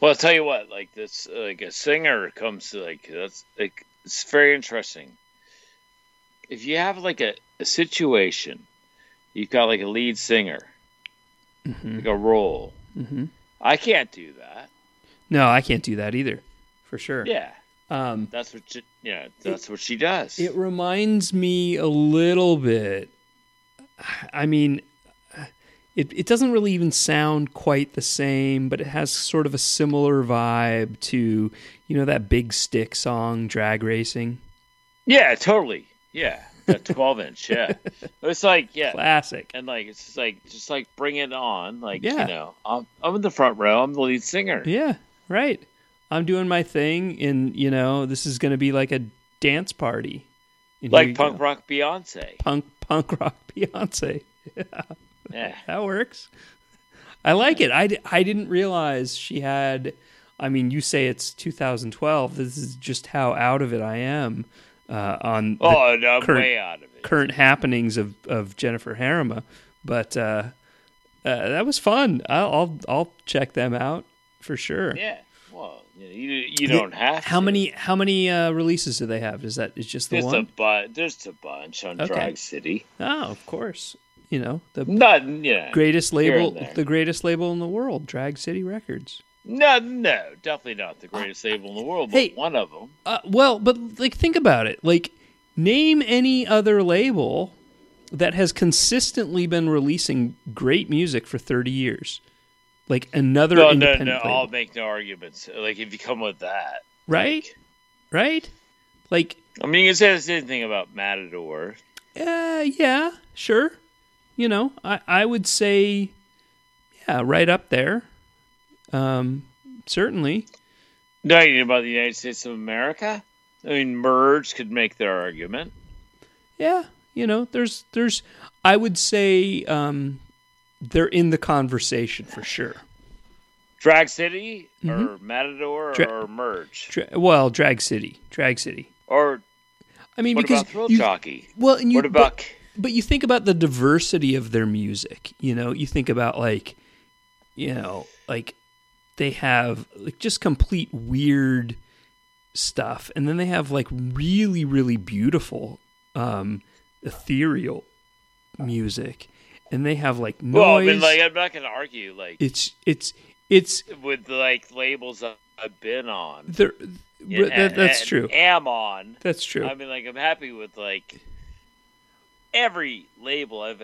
Well, I'll tell you what, like this, like a singer comes to like that's like it's very interesting. If you have like a, a situation, you've got like a lead singer, like a role. Mhm. I can't do that. No, I can't do that either, for sure. Yeah, Um, that's what she, yeah, that's what she does. It reminds me a little bit. I mean, it it doesn't really even sound quite the same, but it has sort of a similar vibe to you know that Big Stick song, Drag Racing, yeah, totally. Yeah, that twelve inch. Yeah, it's like yeah, classic. and like it's just like just like bring it on. Like Yeah. you know, I'm, I'm in the front row. I'm the lead singer. Yeah, right. I'm doing my thing, and you know this is going to be like a dance party, And like punk rock Beyonce. punk punk rock Beyonce. Yeah. That works. I like it. I, I didn't realize she had. I mean, you say it's 2012. This is just how out of it I am uh, on the Oh no, current- way out of it. current happenings of, of Jennifer Herrema. But uh, uh, that was fun. I'll, I'll I'll check them out for sure. Yeah. Well, you, you, don't have How to. many how many uh, releases do they have? Is that is just the There's a one? bu- There's a bunch on Okay. Drag City. Oh, of course. You know the Not yeah. greatest label, the greatest label in the world, Drag City Records. No, no, definitely not the greatest label in the world, but Hey. one of them. Uh, well, but like think about it. Like name any other label that has consistently been releasing great music for 30 years. Like another No, no, independent no. label. I'll make no arguments. Like if you come with that, right? Right? Like I mean, you can say the same thing about Matador. uh yeah, sure. You know, I I would say yeah, right up there. Um certainly. No, you about the United States of America. I mean, Merge could make their argument. yeah, you know, there's there's I would say um they're in the conversation for sure. Drag City or Matador Dra- or Merge Dra- well, Drag City, Drag City. or I mean, because about Thrill you, Jockey? well, and you, What about but, but you think about the diversity of their music. You know, you think about like, you know, like they have like just complete weird stuff, and then they have like really, really beautiful, um, ethereal music, and they have like noise. well, I mean, like I'm not going to argue like it's it's it's with like labels I've been on. there. Yeah, that, that's and true. Am on. That's true. I mean, like I'm happy with like every label I've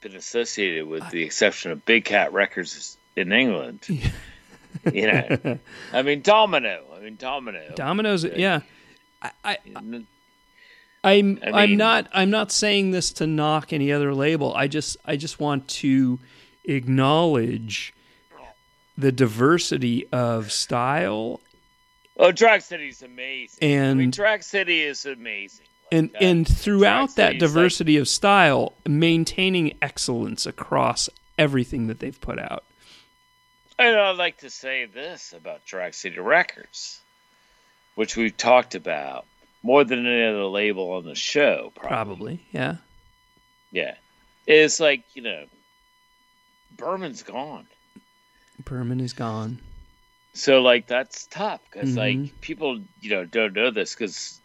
been associated with, the exception of Big Cat Records in England. you know, I mean Domino. I mean Domino. Domino's, yeah. I, I, N- I'm I I'm mean- not I'm not saying this to knock any other label. I just I just want to acknowledge the diversity of style oh, Drag City is amazing. I mean, And- Drag City is amazing. And and throughout that City's, like- diversity of style, maintaining excellence across everything that they've put out. And I'd like to say this about Drag City Records, which we've talked about more than any other label on the show, probably. Probably, yeah. Yeah. It's like, you know, Berman's gone. Berman is gone. So, like, that's tough because, Mhm. like, people, you know, don't know this because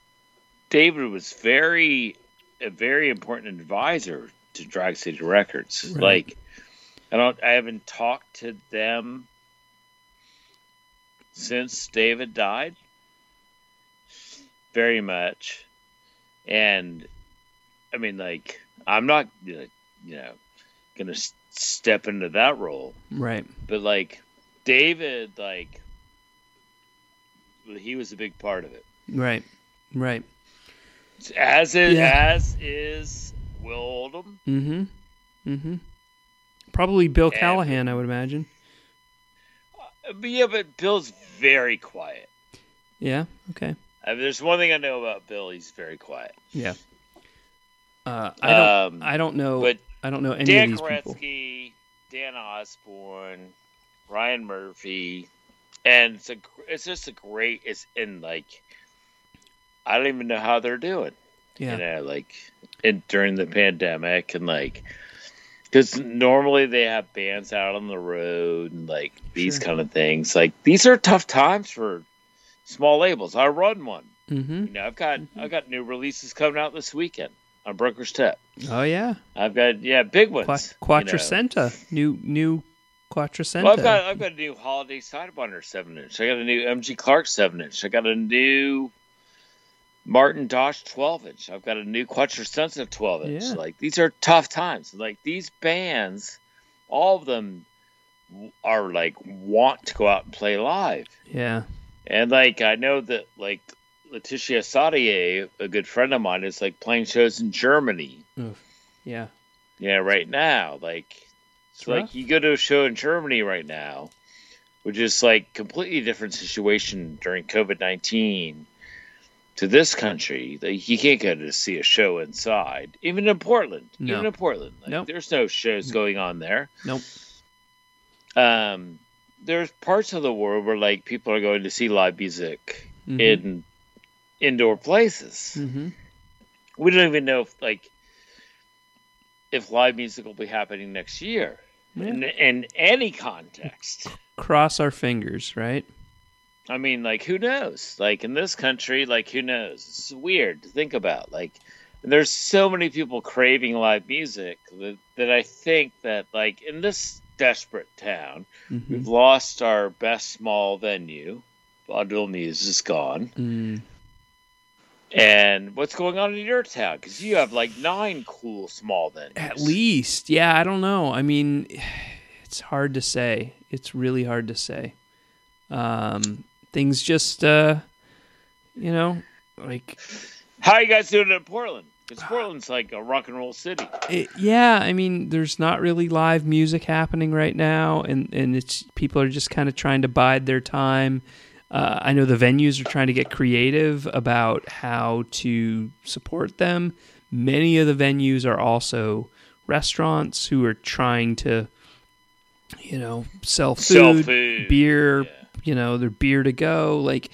David was very, a very important advisor to Drag City Records. Right. Like, I don't, I haven't talked to them since David died very much. And, I mean, like, I'm not, you know, you know going to step into that role Right. but like David, like he was a big part of it. Right. Right. As is, Yeah. as is Will Oldham. Mm-hmm. Mm-hmm. Probably Bill And- Callahan, I would imagine. Uh, But yeah, but Bill's very quiet. Yeah. Okay. I mean, there's one thing I know about Bill. He's very quiet. Yeah. Uh, I don't. Um, I don't know. but I don't know any Dan of these people. Koretzky, Dan Osborn, Rian Murphy, and it's a it's just a great. It's in like I don't even know how they're doing. Yeah. You know, like in, during the pandemic and like because normally they have bands out on the road and like these Sure. kind of things. Like these are tough times for small labels. I run one. Mm-hmm. You know, I've got I've got new releases coming out this weekend on Broker's Tip. Oh yeah. I've got yeah big ones. Qua- you know. New new Quattrocenta. Well, I've got I've got a new holiday Sidewinder seven inch. I got a new MG Clark seven inch. I got a new Martin Dodge twelve inch. I've got a new Quattrocenta twelve inch. Yeah. Like these are tough times. Like these bands, all of them are like want to go out and play live. yeah. And like I know that like Laetitia Sadier, a good friend of mine, is like playing shows in Germany. Yeah. Yeah, right now. Like It's so like you go to a show in Germany right now, which is like completely different situation during COVID nineteen to this country. You can't go to see a show inside. Even in Portland. No. Even in Portland. Like, Nope. there's no shows going on there. Nope. Um there's parts of the world where like people are going to see live music Mhm. in indoor places. Mm-hmm. We don't even know if like if live music will be happening next year Yeah. in, in any context. Cross our fingers, right? I mean, like who knows? Like in this country, like who knows? It's weird to think about. Like there's so many people craving live music that, that I think that like in this desperate town, Mm-hmm. we've lost our best small venue. Vaudeville Mews is gone. Mm. And what's going on in your town? Because you have like nine cool small venues. At least, yeah. I don't know. I mean, it's hard to say. It's really hard to say. Um, things just, uh, you know, like How are you guys doing in Portland? Because Portland's like a rock and roll city. it, yeah. I mean, there's not really live music happening right now, and and it's people are just kind of trying to bide their time. Uh, I know the venues are trying to get creative about how to support them. Many of the venues are also restaurants who are trying to, you know, sell food, Sell food, beer. yeah. You know, their beer to go. Like,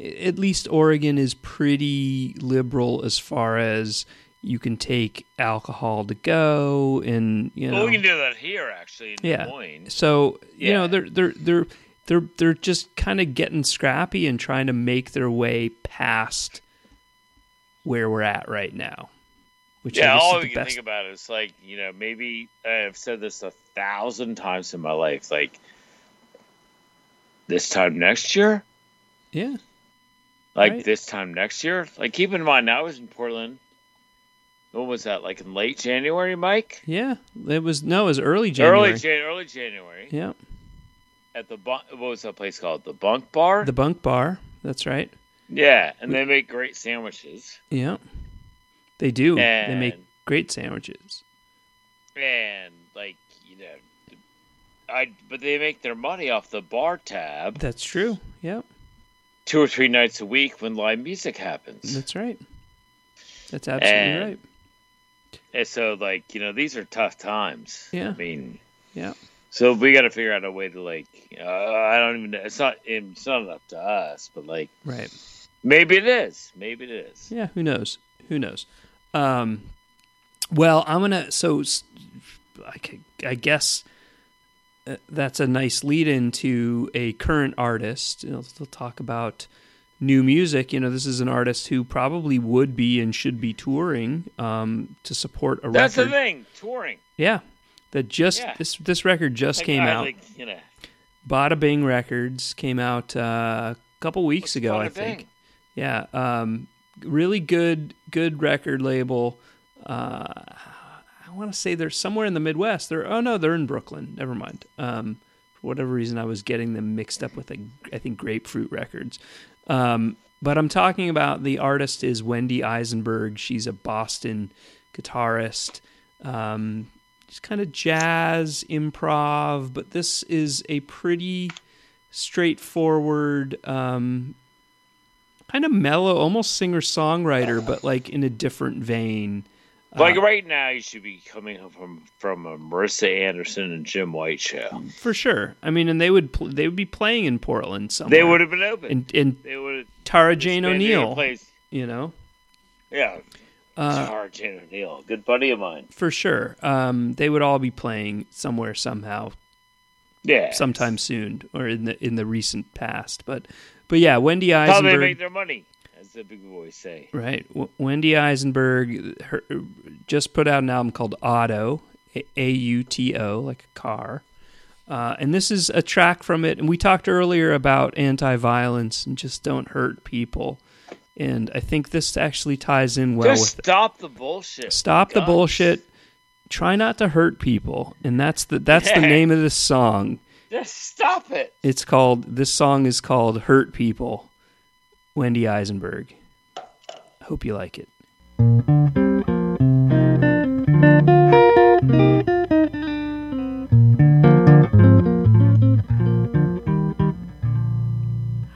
at least Oregon is pretty liberal as far as you can take alcohol to go, and you know, Well, we can do that here actually in Yeah. So you know they're they're they're they're they're just kind of getting scrappy and trying to make their way past where we're at right now. Which Yeah, all we can best. think about is like, you know, maybe I've said this a thousand times in my life. Like this time next year, yeah, like Right. this time next year. Like keep in mind, I was in Portland. When was that? Like in late January, Mike? yeah. It was no, it was early January. Early Jan, early January. yeah, At the bunk, what was that place called? The Bunk Bar. the Bunk Bar. That's right. yeah, and they make great sandwiches. Yeah, they do. they make great sandwiches. and like I but they make their money off the bar tab That's true. Yep. two or three nights a week when live music happens. that's right. That's absolutely And- right. And so like you know these are tough times. Yeah. I mean, Yeah. so we got to figure out a way to like uh, I don't even know. It's not it's not up to us, but like Right. maybe it is. Maybe it is. Yeah, who knows? Who knows? Um, well, I'm gonna. So, I, I guess that's a nice lead into a current artist. You know, we'll talk about new music. You know, this is an artist who probably would be and should be touring um, to support a That's record. That's the thing. Touring. Yeah, that just Yeah. this this record just Like, came I, out. Like, you know, Ba Da Bing Records came out uh, a couple weeks what's ago, I Bada think. Bing? Yeah, um, really good, good record label. Uh, I want to say they're somewhere in the Midwest. They're oh no, they're in Brooklyn. Never mind. Um, for whatever reason, I was getting them mixed up with, like, I think Grapefruit Records. Um, But I'm talking about the artist is Wendy Eisenberg. She's a Boston guitarist. Um, just kind of jazz improv, but this is a pretty straightforward, um, kind of mellow, almost singer songwriter, but like in a different vein. Like right now, you should be coming home from from a Marisa Anderson and Jim White show. For sure. I mean, and they would pl- they would be playing in Portland somewhere. They would have been open. and and they would. Tara Jane O'Neill, you know, yeah. Uh, Tara Jane O'Neill, good buddy of mine. for sure. Um, they would all be playing somewhere somehow Yeah. sometime soon or in the in the recent past. But but yeah, Wendy How they Eisenberg. make their money, big boys say. Right. W- Wendy Eisenberg her, just put out an album called Auto, A U T O, like a car. Uh, and this is a track from it. And we talked earlier about anti violence and just don't hurt people. And I think this actually ties in well Just with stop the bullshit. Stop the bullshit. Try not to hurt people. And that's the that's the name of this song. Just stop it. It's called this song is called Hurt People. Wendy Eisenberg. Hope you like it.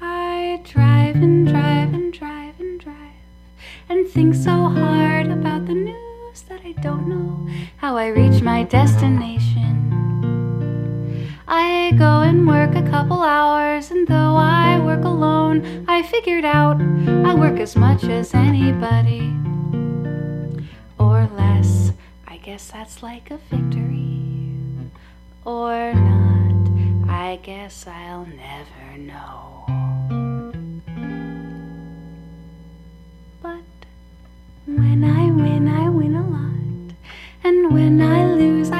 I drive and drive and drive and drive and think so hard about the news that I don't know how I reach my destination. I go and work a couple hours, and though I work alone, I figured out I work as much as anybody. Or less. I guess that's like a victory. Or not. I guess I'll never know. But when I win, I win a lot. And when I lose, I.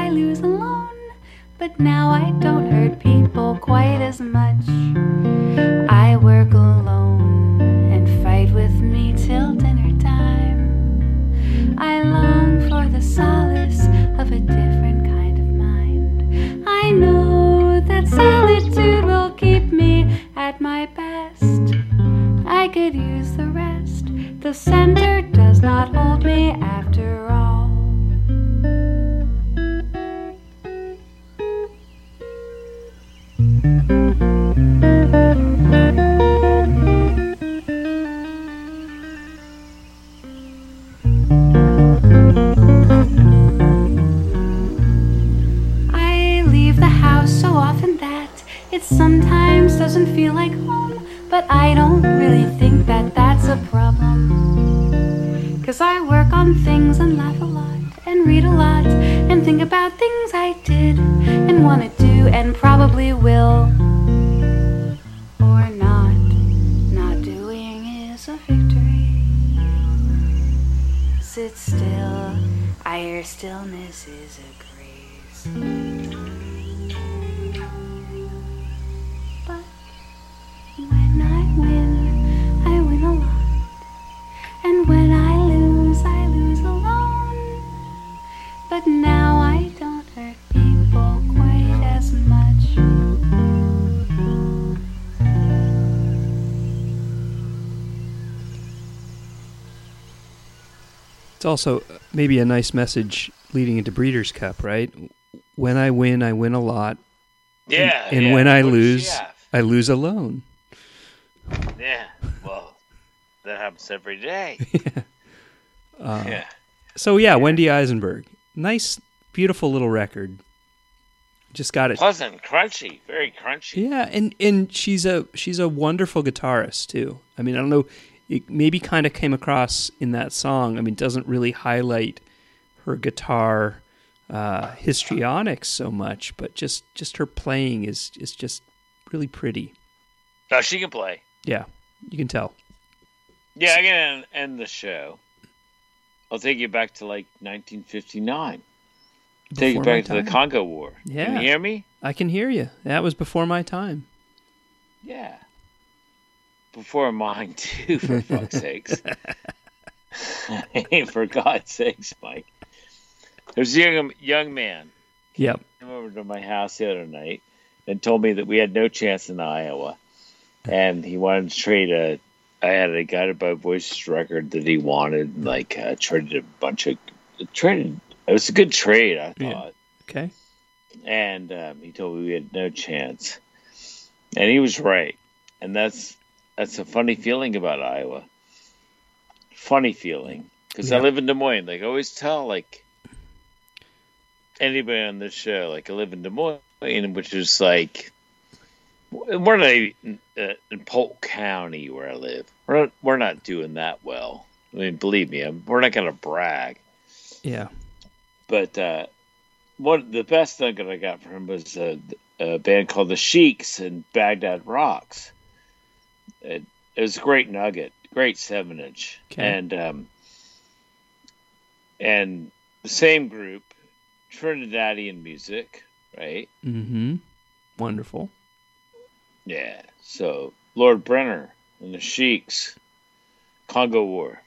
But now I don't hurt people quite as much. I work alone and fight with me till dinner time. I long for the solace of a different kind of mind. I know that solitude will keep me at my best. I could use the rest. The center does not hold me after all. And laugh a lot, and read a lot, and think about things I did, and wanna do, and probably will. Sit still, I hear stillness is a grace. But when I win, I win a lot. And when I lose, I lose alone. But now I don't hurt people quite as much. It's also maybe a nice message leading into Breeders' Cup, right? When I win, I win a lot. Yeah. and yeah. when I lose? I lose alone. Yeah. Well, that happens every day. Uh, yeah. So yeah, Wendy Eisenberg. Nice, beautiful little record. Just got it. Pleasant, crunchy, very crunchy. Yeah, and and she's a she's a wonderful guitarist too. I mean, I don't know, it maybe kind of came across in that song. I mean, it doesn't really highlight her guitar uh, histrionics so much, but just just her playing is is just really pretty. No, she can play. Yeah, you can tell. Yeah, I'm gonna end the show. I'll take you back to like 1959. take you back to the. Congo War. Yeah, Can you hear me? I can hear you. That was before my time. Yeah. Before mine too, for fuck's sakes. hey, for God's sakes, Mike. There's a young young man Yep. came over to my house the other night. and told me that we had no chance in Iowa, and he wanted to trade a I had a guided by voices record that he wanted, like uh, traded a bunch of traded. It was a good trade, I Yeah. thought, Okay. and um, he told me we had no chance, and he was right, and that's that's a funny feeling about Iowa. Funny feeling because I live in Des Moines. Like I always tell like anybody on this show, like I live in Des Moines, which is like we're not even, uh, in Polk County where I live. We're not, we're not doing that well. I mean, believe me, I'm, we're not going to brag. Yeah. But uh, what the best nugget I got from him was a, a band called the Sheiks and Baghdad Rocks. It, it was a great nugget, great seven inch, Okay. and um, and the same group, Trinidadian music, right? Mm-hmm. Wonderful. Yeah. So Lord Brynner and the Sheiks, Congo War.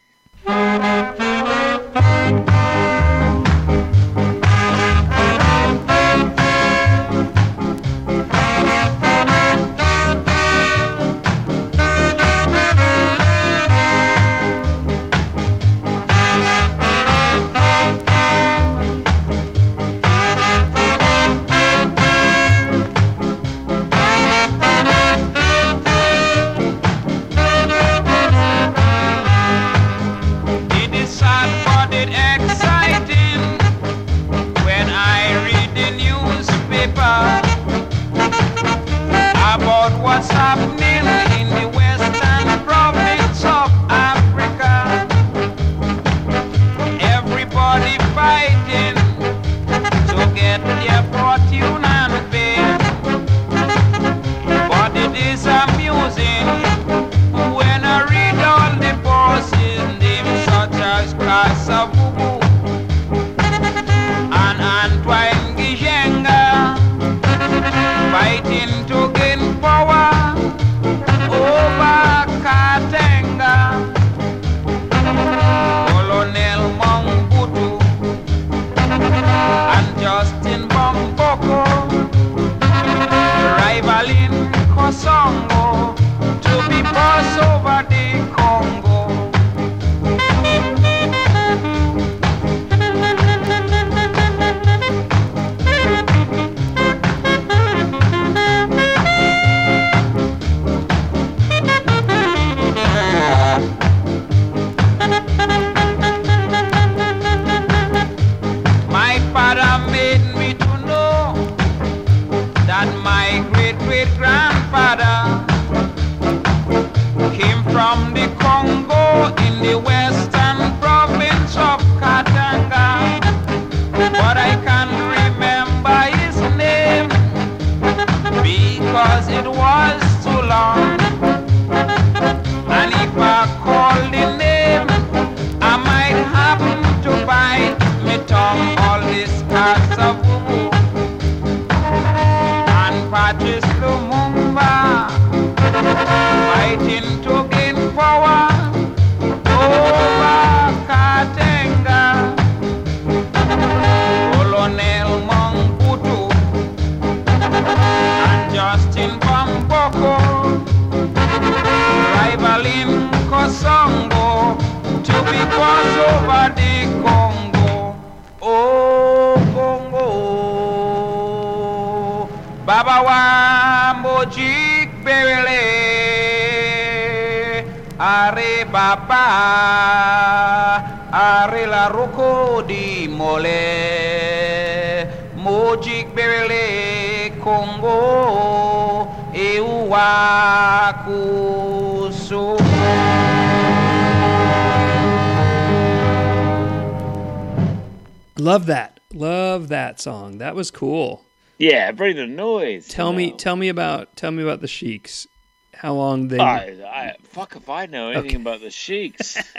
Was cool. Yeah, bring the noise. Tell me know. tell me about tell me about the Sheiks. How long they I, I, fuck if I know anything about the Sheiks.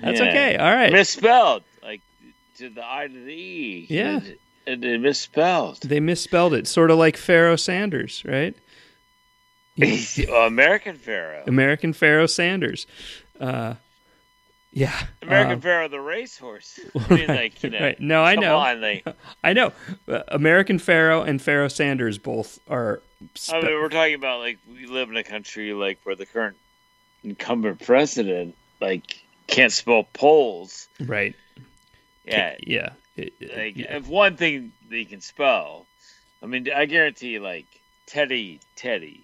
That's Yeah. okay. All right. Misspelled, like to the I to the E. Yeah. And it misspelled. They misspelled it, sort of like Pharoah Sanders, right? American Pharoah. American Pharoah Sanders. Uh, yeah. American Um, Pharoah the racehorse. I mean, like, you know. right. No, I know. On, like, I know. Uh, American Pharoah and Pharoah Sanders both are. I mean, we're talking about like we live in a country like where the current incumbent president like can't spell polls. Right. Yeah, Yeah. It- it- like yeah. if one thing he can spell, I mean, I guarantee, like Teddy, Teddy,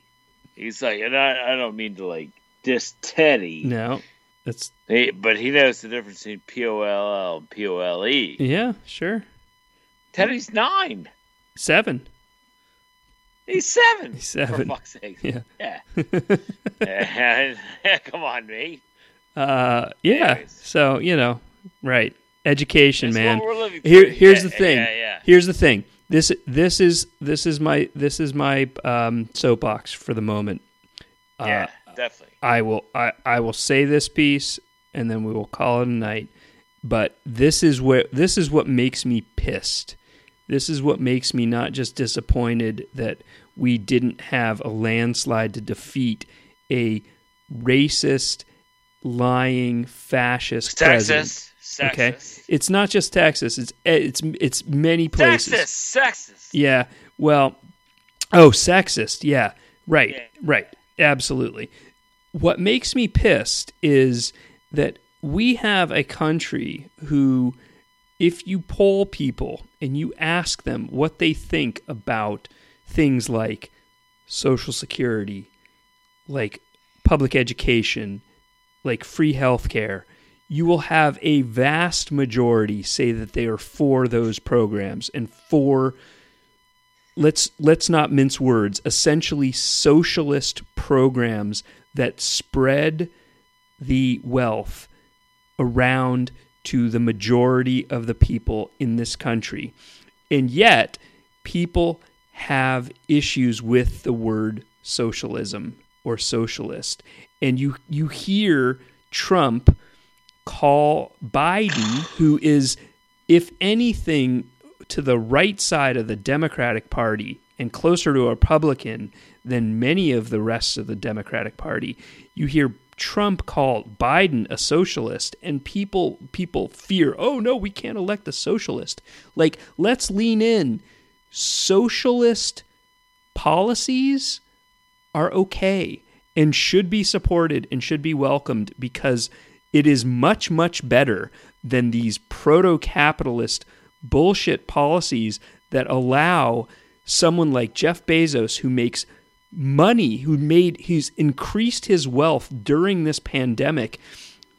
he's like, and I, I don't mean to like diss Teddy, No. That's he, but he knows the difference between P O L L and P O L E. yeah, sure. Teddy's nine. Seven. He's seven. He's seven. For fuck's sake. Yeah. Yeah. yeah. Come on, me. Uh, yeah. Anyways. So you know, right? Education, That's man. what we're living Here, here's Yeah, the thing. yeah, yeah. Here's the thing. This, this is, this is my, this is my um, soapbox for the moment. Uh, Yeah, definitely. I will, I, I will say this piece, and then we will call it a night. But this is where, this is what makes me pissed. This is what makes me not just disappointed that we didn't have a landslide to defeat a racist, lying, fascist president. Sexist. Sexist. Okay, it's not just Texas. It's eh, it's it's many places. Sexist. Sexist. Yeah. Well, oh, sexist. Yeah. Right. Yeah. Right. Absolutely. What makes me pissed is that we have a country who, if you poll people and you ask them what they think about things like Social Security, like public education, like free health care, you will have a vast majority say that they are for those programs and for let's let's not mince words essentially socialist programs that spread the wealth around to the majority of the people in this country. And yet people have issues with the word socialism or socialist. And you you hear Trump call Biden, who is, if anything, to the right side of the Democratic Party and closer to a Republican than many of the rest of the Democratic Party, you hear Trump call Biden a socialist, and people people fear, oh no, we can't elect a socialist. Like, let's lean in. Socialist policies are okay and should be supported and should be welcomed because it is much, much better than these proto capitalist bullshit policies that allow someone like Jeff Bezos, who makes money, who made, who's increased his wealth during this pandemic,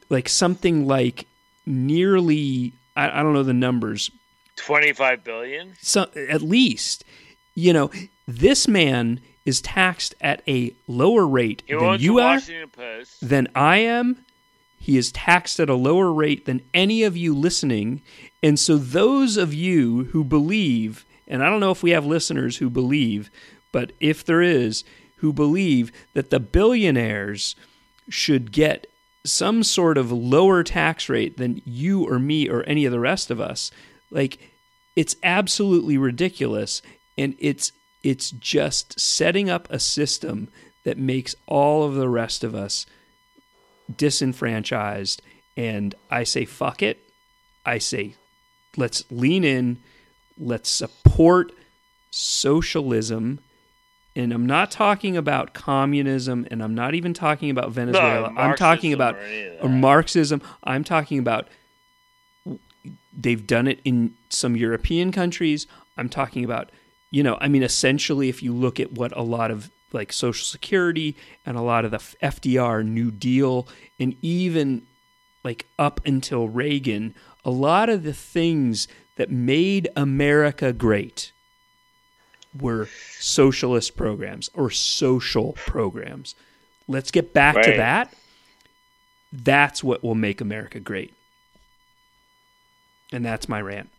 like something like nearly, I, I don't know the numbers, Twenty-five billion. so at least you know this man is taxed at a lower rate He than you are than I am. He is taxed at a lower rate than any of you listening. And so, those of you who believe, and I don't know if we have listeners who believe, but if there is, who believe that the billionaires should get some sort of lower tax rate than you or me or any of the rest of us, like it's absolutely ridiculous. And it's it's just setting up a system that makes all of the rest of us disenfranchised. And I say, fuck it. I say, let's lean in, let's support socialism. And I'm not talking about communism, and I'm not even talking about Venezuela. I'm talking about or or. Marxism. I'm talking about they've done it in some European countries. I'm talking about, you know, I mean, essentially, if you look at what a lot of like Social Security and a lot of the FDR New Deal, and even like up until Reagan, a lot of the things that made America great were socialist programs or social programs. Let's get back to that. That's what will make America great. And that's my rant.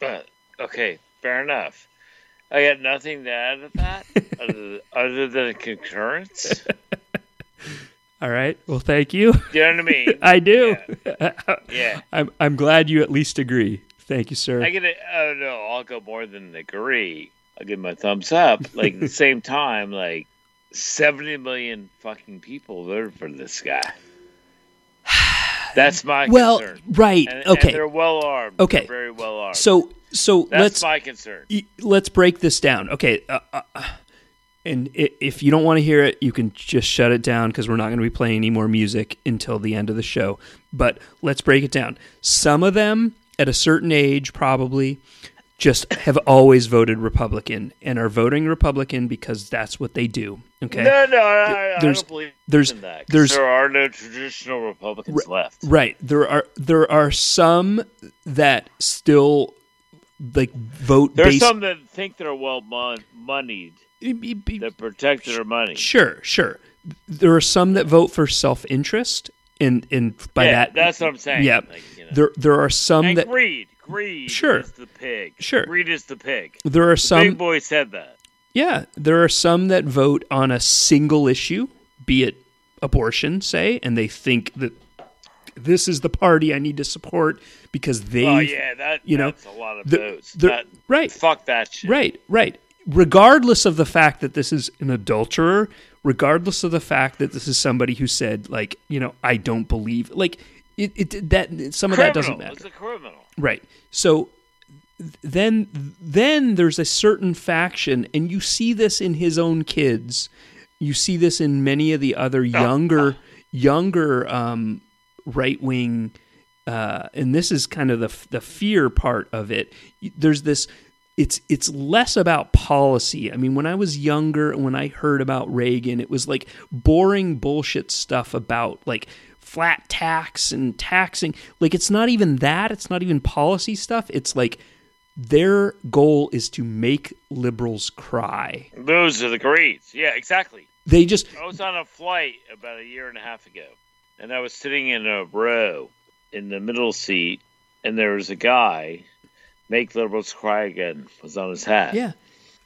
But okay, fair enough. I got nothing to add to that other, other than concurrence. All right. Well, thank you. You know what I mean? I do. Yeah. I'm I'm glad you at least agree. Thank you, sir. I get it. Oh no, I'll go more than agree. I'll give my thumbs up. Like at the same time, like seventy million fucking people voted for this guy. That's my well, concern. right. And, okay. and they're well armed. Okay. They're very well armed. so so that's let's my concern. y- let's break this down. Okay, uh, uh, uh, and if you don't want to hear it, you can just shut it down because we're not going to be playing any more music until the end of the show. But let's break it down. Some of them, at a certain age, probably just have always voted Republican and are voting Republican because that's what they do. Okay. No, no, I, I There's- don't believe there's- in that. there's- there are no traditional Republicans left. Right. There are there are some that still like vote There's based some that think they're well mon- moneyed that protect their money. Sure, sure. There are some that vote for self interest, and and by yeah, that, that's what I'm saying. Yeah, Like, you know. there there are some and that greed, greed Sure. is the pig. Sure. greed is the pig. there are The some big boy said that. yeah there are some that vote on a single issue, be it abortion, say, and they think that this is the party I need to support because they Oh yeah, that you know that's a lot of the- votes. the- That- right Fuck that shit. Right, right. Regardless of the fact that this is an adulterer, regardless of the fact that this is somebody who said, like, you know, I don't believe, like, it, it that some of that doesn't matter. It's a criminal. Right. So then then there's a certain faction and you see this in his own kids. You see this in many of the other younger younger um, right-wing uh, and this is kind of the the fear part of it. There's this it's it's less about policy. I mean, when I was younger, when I heard about Reagan, it was like boring bullshit stuff about like flat tax and taxing. Like it's not even that. It's not even policy stuff. It's like their goal is to make liberals cry. Those are the greeds. Yeah, exactly. They just I was on a flight about a year and a half ago, and I was sitting in a row in the middle seat, and there was a guy, "Make liberals cry again," was on his hat. Yeah.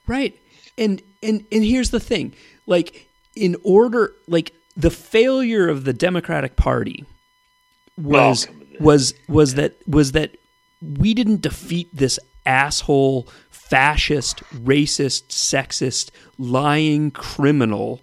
Right. And and and here's the thing. Like in order like the failure of the Democratic Party was Welcome to this. was was that was that we didn't defeat this asshole fascist, racist, sexist, lying criminal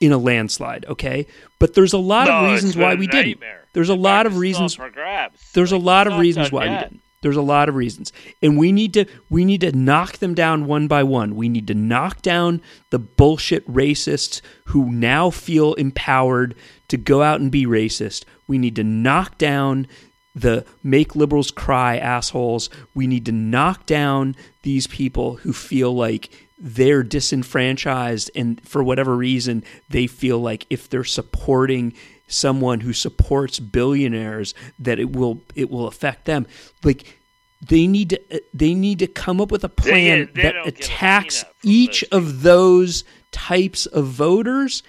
in a landslide, okay? But there's a lot No, of reasons why we didn't. There's a lot of reasons for grabs. there's a lot of reasons why we didn't. There's a lot of reasons. And we need to we need to knock them down one by one. We need to knock down the bullshit racists who now feel empowered to go out and be racist. We need to knock down the make liberals cry assholes. We need to knock down these people who feel like they're disenfranchised and for whatever reason they feel like if they're supporting someone who supports billionaires that it will it will affect them. Like they need to they need to come up with a plan get- they that don't get a attacks each those of those types of voters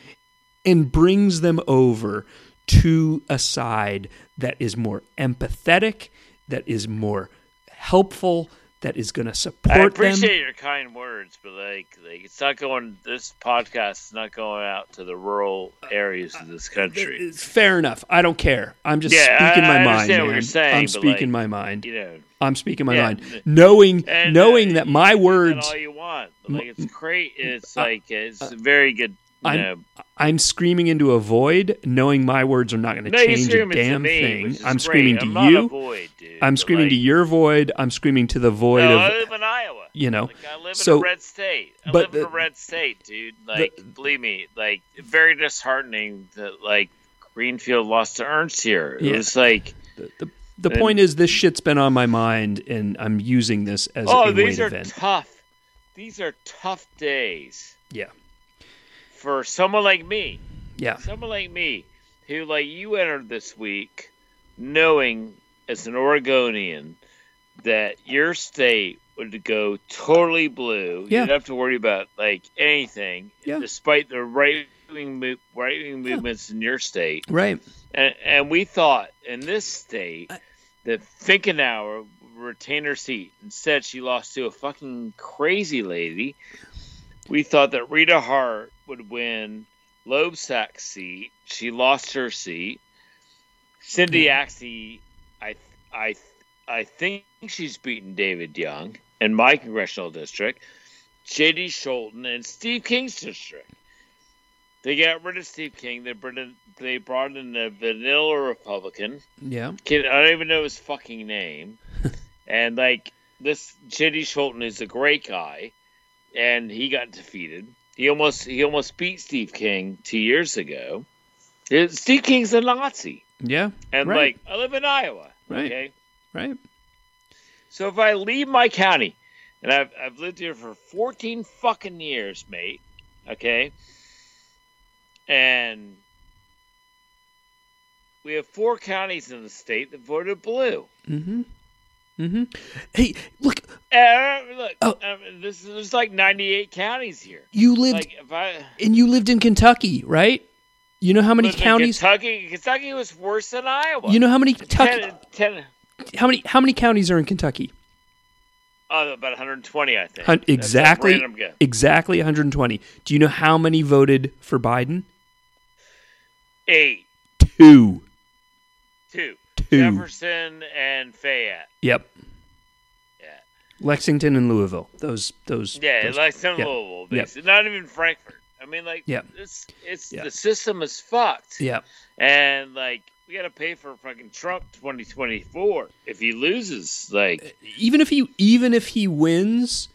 and brings them over to a side that is more empathetic that is more helpful that is going to support I them appreciate your kind words, but like, like it's not going. This podcast is not going out to the rural areas of this country. It's fair enough. I don't care. I'm just Yeah, speaking I- my I mind. understand what man. you're saying, I'm speaking like, my mind. You know, I'm speaking my Yeah, mind. Knowing and, knowing uh, that my that words all you want. Like it's great. It's uh, like it's very good. I'm know, I'm screaming into a void, knowing my words are not going to no, change a damn me, thing. I'm great. screaming to I'm you. void, dude, I'm screaming to your void. I'm screaming to the void No, I of live in Iowa. you know. Like I live so in a red state. I but live in a red state, dude. Like, believe me, like very disheartening that like Greenfield lost to Ernst here. It Yeah. was like, the, the And- point is this shit's been on my mind and I'm using this as oh, a these way are to vent. tough. These are tough days yeah. For someone like me. Yeah. Someone like me, who like you entered this week, knowing as an Oregonian that your state would go totally blue. Yeah. You'd have to worry about like anything, Yeah. despite the right wing mo- right wing movements in your state. Right. And, and we thought in this state that Finkenauer would retain her seat. Instead, she lost to a fucking crazy lady. We thought that Rita Hart would win Loebsack's seat. She lost her seat. Cindy Axne, I, I, I think she's beaten David Young in my congressional district. J.D. Scholten and Steve King's district. They got rid of Steve King. They brought in, they brought in a vanilla Republican. Yeah. Kid, I don't even know his fucking name. and like this J.D. Scholten is a great guy, and he got defeated. He almost he almost beat Steve King two years ago. Steve King's a Nazi, Yeah. and right. like I live in Iowa. Right. Okay, right. so if I leave my county, and I've I've lived here for fourteen fucking years, mate. Okay, and we have four counties in the state that voted blue. Mm-hmm. Mm-hmm. Hey, look, Uh, look, Oh. um, this is there's like 98 counties here. you lived Like if I and you lived in Kentucky, right? You know how many counties? Kentucky, Kentucky was worse than Iowa. You know how many Kentucky? ten, ten, How many? How many counties are in Kentucky? oh, about 120, I think. Hun- exactly. Exactly 120. Do you know how many voted for Biden? Eight, Two. two, Two. Jefferson and Fayette. Yep. Yeah, Lexington and Louisville. Those. Those. yeah, those- some yep. Louisville, basically. Not even Frankfort. I mean, like, Yep. it's it's the system is fucked. Yeah, and like we got to pay for fucking Trump 2024 if he loses. Like, eh, even if he even if he wins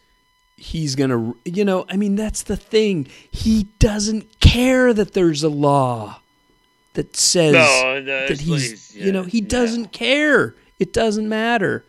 he's gonna you know i mean that's the thing he doesn't care that there's a law that says No, no, that he's please, you know he doesn't care it doesn't matter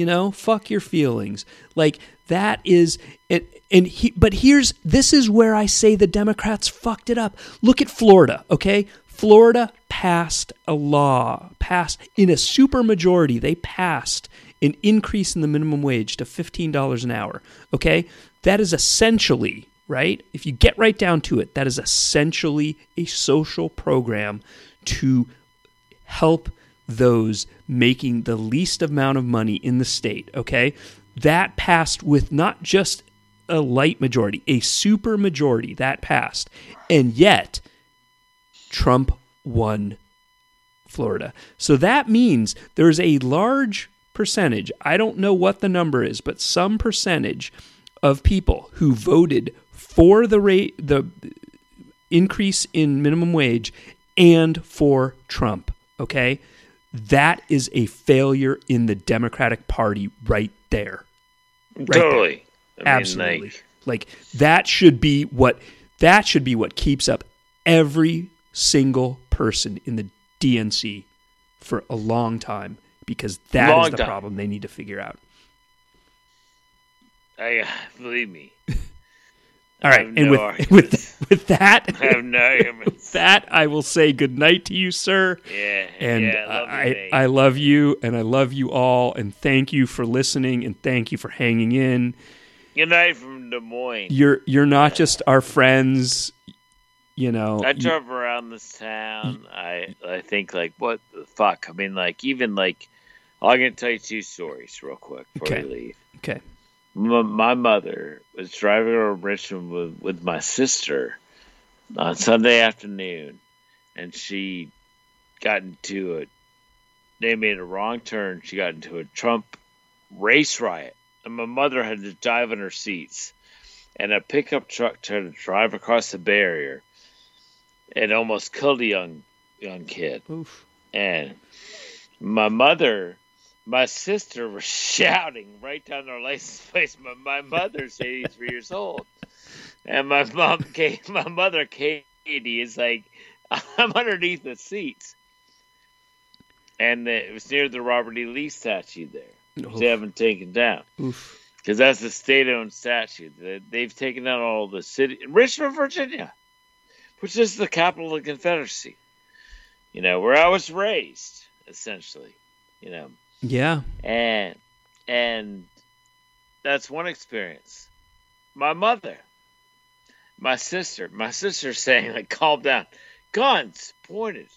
you know fuck your feelings. Like that is and and he but here's this is where i say the democrats fucked it up. Look at florida okay? Florida passed a law passed in a super majority they passed an increase in the minimum wage to $15 an hour okay? That is essentially right? If you get right down to it that is essentially a social program to help those making the least amount of money in the state, okay? That passed with not just a light majority, a super majority that passed. And yet, Trump won Florida. So that means there's a large percentage, I don't know what the number is, but some percentage of people who voted for the rate the increase in minimum wage and for Trump, okay? That is a failure in the Democratic Party right there. there. totally. I mean, Absolutely. like, Like that should be what that should be what keeps up every single person in the DNC for a long time because that is the time. problem they need to figure out. I uh, believe me. All I right, and no with with with that, I have no arguments. that I will say good night to you, sir. Yeah, And yeah, love you, I, mate. I love you, and I love you all, and thank you for listening, and thank you for hanging in. Good night from Des Moines. You're you're not just our friends, you know. I you- around this town. I I think like what the fuck. I mean, like even like I'm gonna tell you two stories real quick before Okay. we leave. okay. My, my mother was driving around Richmond with, with my sister on Sunday afternoon, and she got into a. They made a wrong turn. She got into a Trump race riot, and my mother had to dive in her seats, and a pickup truck tried to drive across the barrier, and almost killed a young young kid Oof. and my mother my sister was shouting right down their license plates. My, my mother's 83 years old. And my mom Kate, my mother katie is like i'm underneath the seats. And it was near the robert e. Lee statue there. They haven't taken down. Because that's a state-owned statue. They- They've taken down all the city, Richmond, Virginia, which is the capital of the Confederacy. You know, where I was raised, essentially. You know, Yeah. and and that's one experience. My mother, my sister, my sister saying like, "Calm down," guns pointed.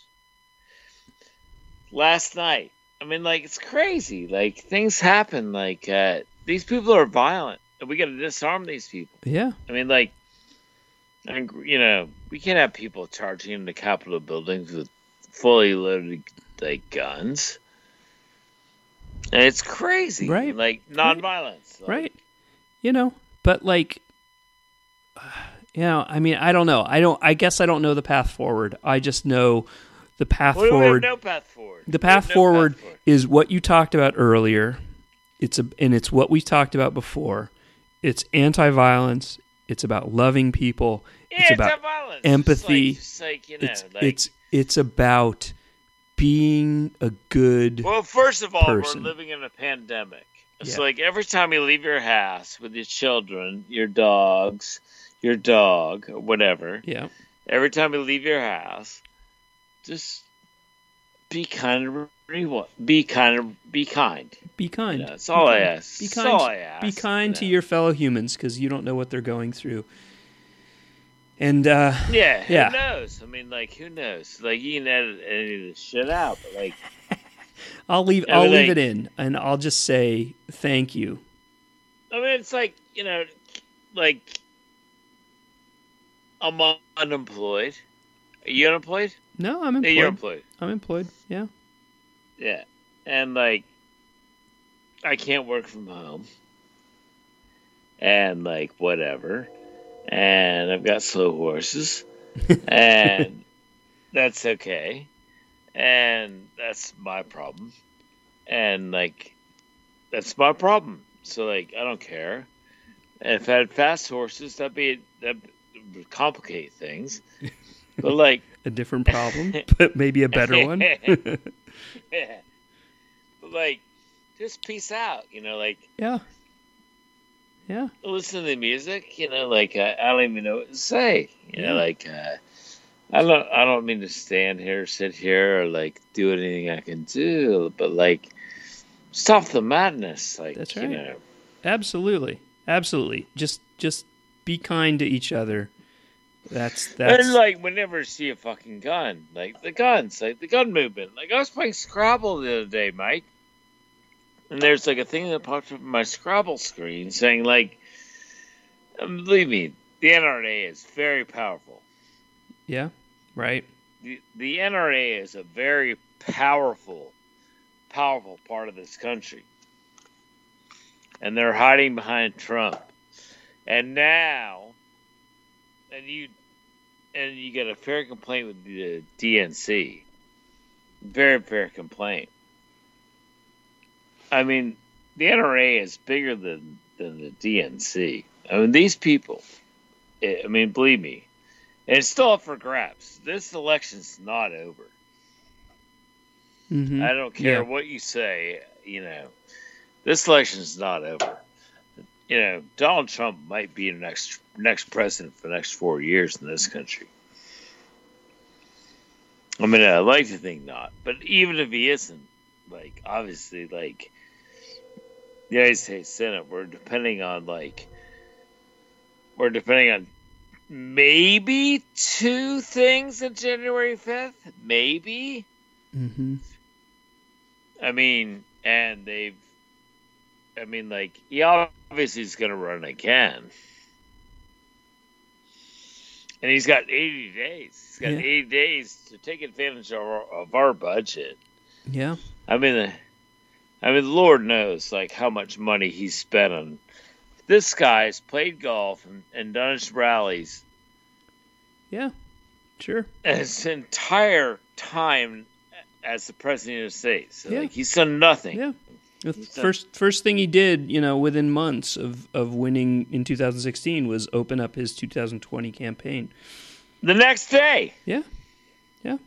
Last night, I mean, like it's crazy. Like things happen. Like uh, these people are violent, and we got to disarm these people. Yeah. I mean, like, and, you know, we can't have people charging into Capitol buildings with fully loaded like guns. It's crazy, Right. Like nonviolence, Like, Right. You know, but like you know, I mean, I don't know. I don't I guess I don't know the path forward. I just know the path Well, forward no path forward. the path no forward forward. is what you talked about earlier. It's a and it's what we talked about before. it's anti-violence. It's about loving people. It's Yeah, about anti-violence. empathy. It's like, it's like, you know, it's like, it's it's about being a good Well, first of all, person. we're living in a pandemic. It's Yeah. like every time you leave your house with your children, your dogs, your dog, whatever, yeah every time you leave your house, just be kind of be kind of be kind. be kind. You know, that's all I ask. Be kind. all I ask, be kind to your fellow humans because you don't know what they're going through. And uh, Yeah, who Yeah. knows? I mean, like, who knows? Like, you can edit any of this shit out, but like, I'll leave I'll mean, leave like- it in, and I'll just say thank you. I mean, it's like you know, like I'm unemployed. Are you unemployed? No, I'm Yeah, you're employed. employed. I'm employed. Yeah. Yeah, and like, I can't work from home, and like whatever, and I've got slow horses, and that's okay, and that's my problem, and like, that's my problem. So like, I don't care. And if I had fast horses, that'd be that would complicate things. But like, A different problem, but maybe a better one. yeah. But like, just peace out. You know, like yeah. Yeah. listen to the music. You know, like uh, I don't even know what to say. You know, like uh, I don't. I don't mean to stand here, sit here, or like do anything I can do. But like, stop the madness. Like, That's you right. know, Absolutely. Absolutely. Just just be kind to each other. That's that's and like whenever I see a fucking gun, like the guns, like the gun movement. Like I was playing Scrabble the other day, Mike, and there's like a thing that popped up on my Scrabble screen saying like, um, believe me, the NRA is very powerful. yeah. Right. The the NRA is a very powerful, powerful part of this country, and they're hiding behind Trump, and now, and you, and you get a fair complaint with the DNC, very fair complaint. I mean, the NRA is bigger than than the DNC. I mean, these people. eh, I mean, believe me, it's still up for grabs. This election's not over. hmm I don't care Yeah. what you say. You know, this election's not over. You know, Donald Trump might be the next next president for the next four years in this country. I mean, I like to think not, but even if he isn't, like obviously, like United States Senate, we're depending on like we're depending on maybe two things on January fifth, maybe. Mm-hmm. I mean, and they've, I mean, like, he obviously is going to run again. And he's got 80 days. He's got Yeah. 80 days to take advantage of our, of our budget. Yeah. I mean, the, I mean, Lord knows, like, how much money he's spent on. This guy's played golf and, and done his rallies Yeah. Sure. his entire time as the president of the United States. So, Yeah. Like, he's done nothing. Yeah. The first first thing he did, you know, within months of, of winning in 2016 was open up his 2020 campaign. The next day. Yeah. Yeah.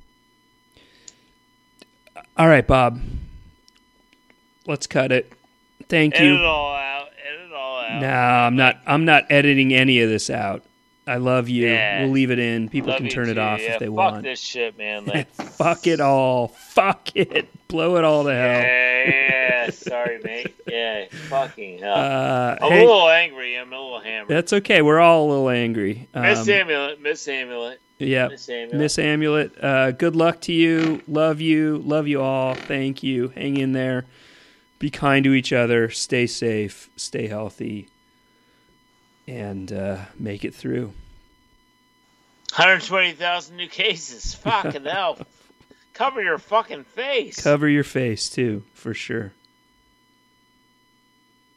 All right, Bob. Let's cut it. Thank Edit you. it all out. Edit it all out. No, I'm not I'm not editing any of this out. I love you. Yeah. We'll leave it in. People Love can turn it off yeah, if they want. fuck this shit, man. Like, Fuck it all. Fuck it. Blow it all to hell. yeah, yeah, sorry, mate. Yeah, fucking hell. Uh, I'm hey, a little angry. I'm a little hammered. that's okay. We're all a little angry. Miss Um, Amulet, Miss Amulet, yeah. Miss Amulet. Miss Amulet, uh, good luck to you. Love you. Love you all. Thank you. Hang in there. Be kind to each other. Stay safe. Stay healthy. And uh, make it through. 120,000 new cases. Fucking hell. Cover your fucking face. Cover your face, too, for sure.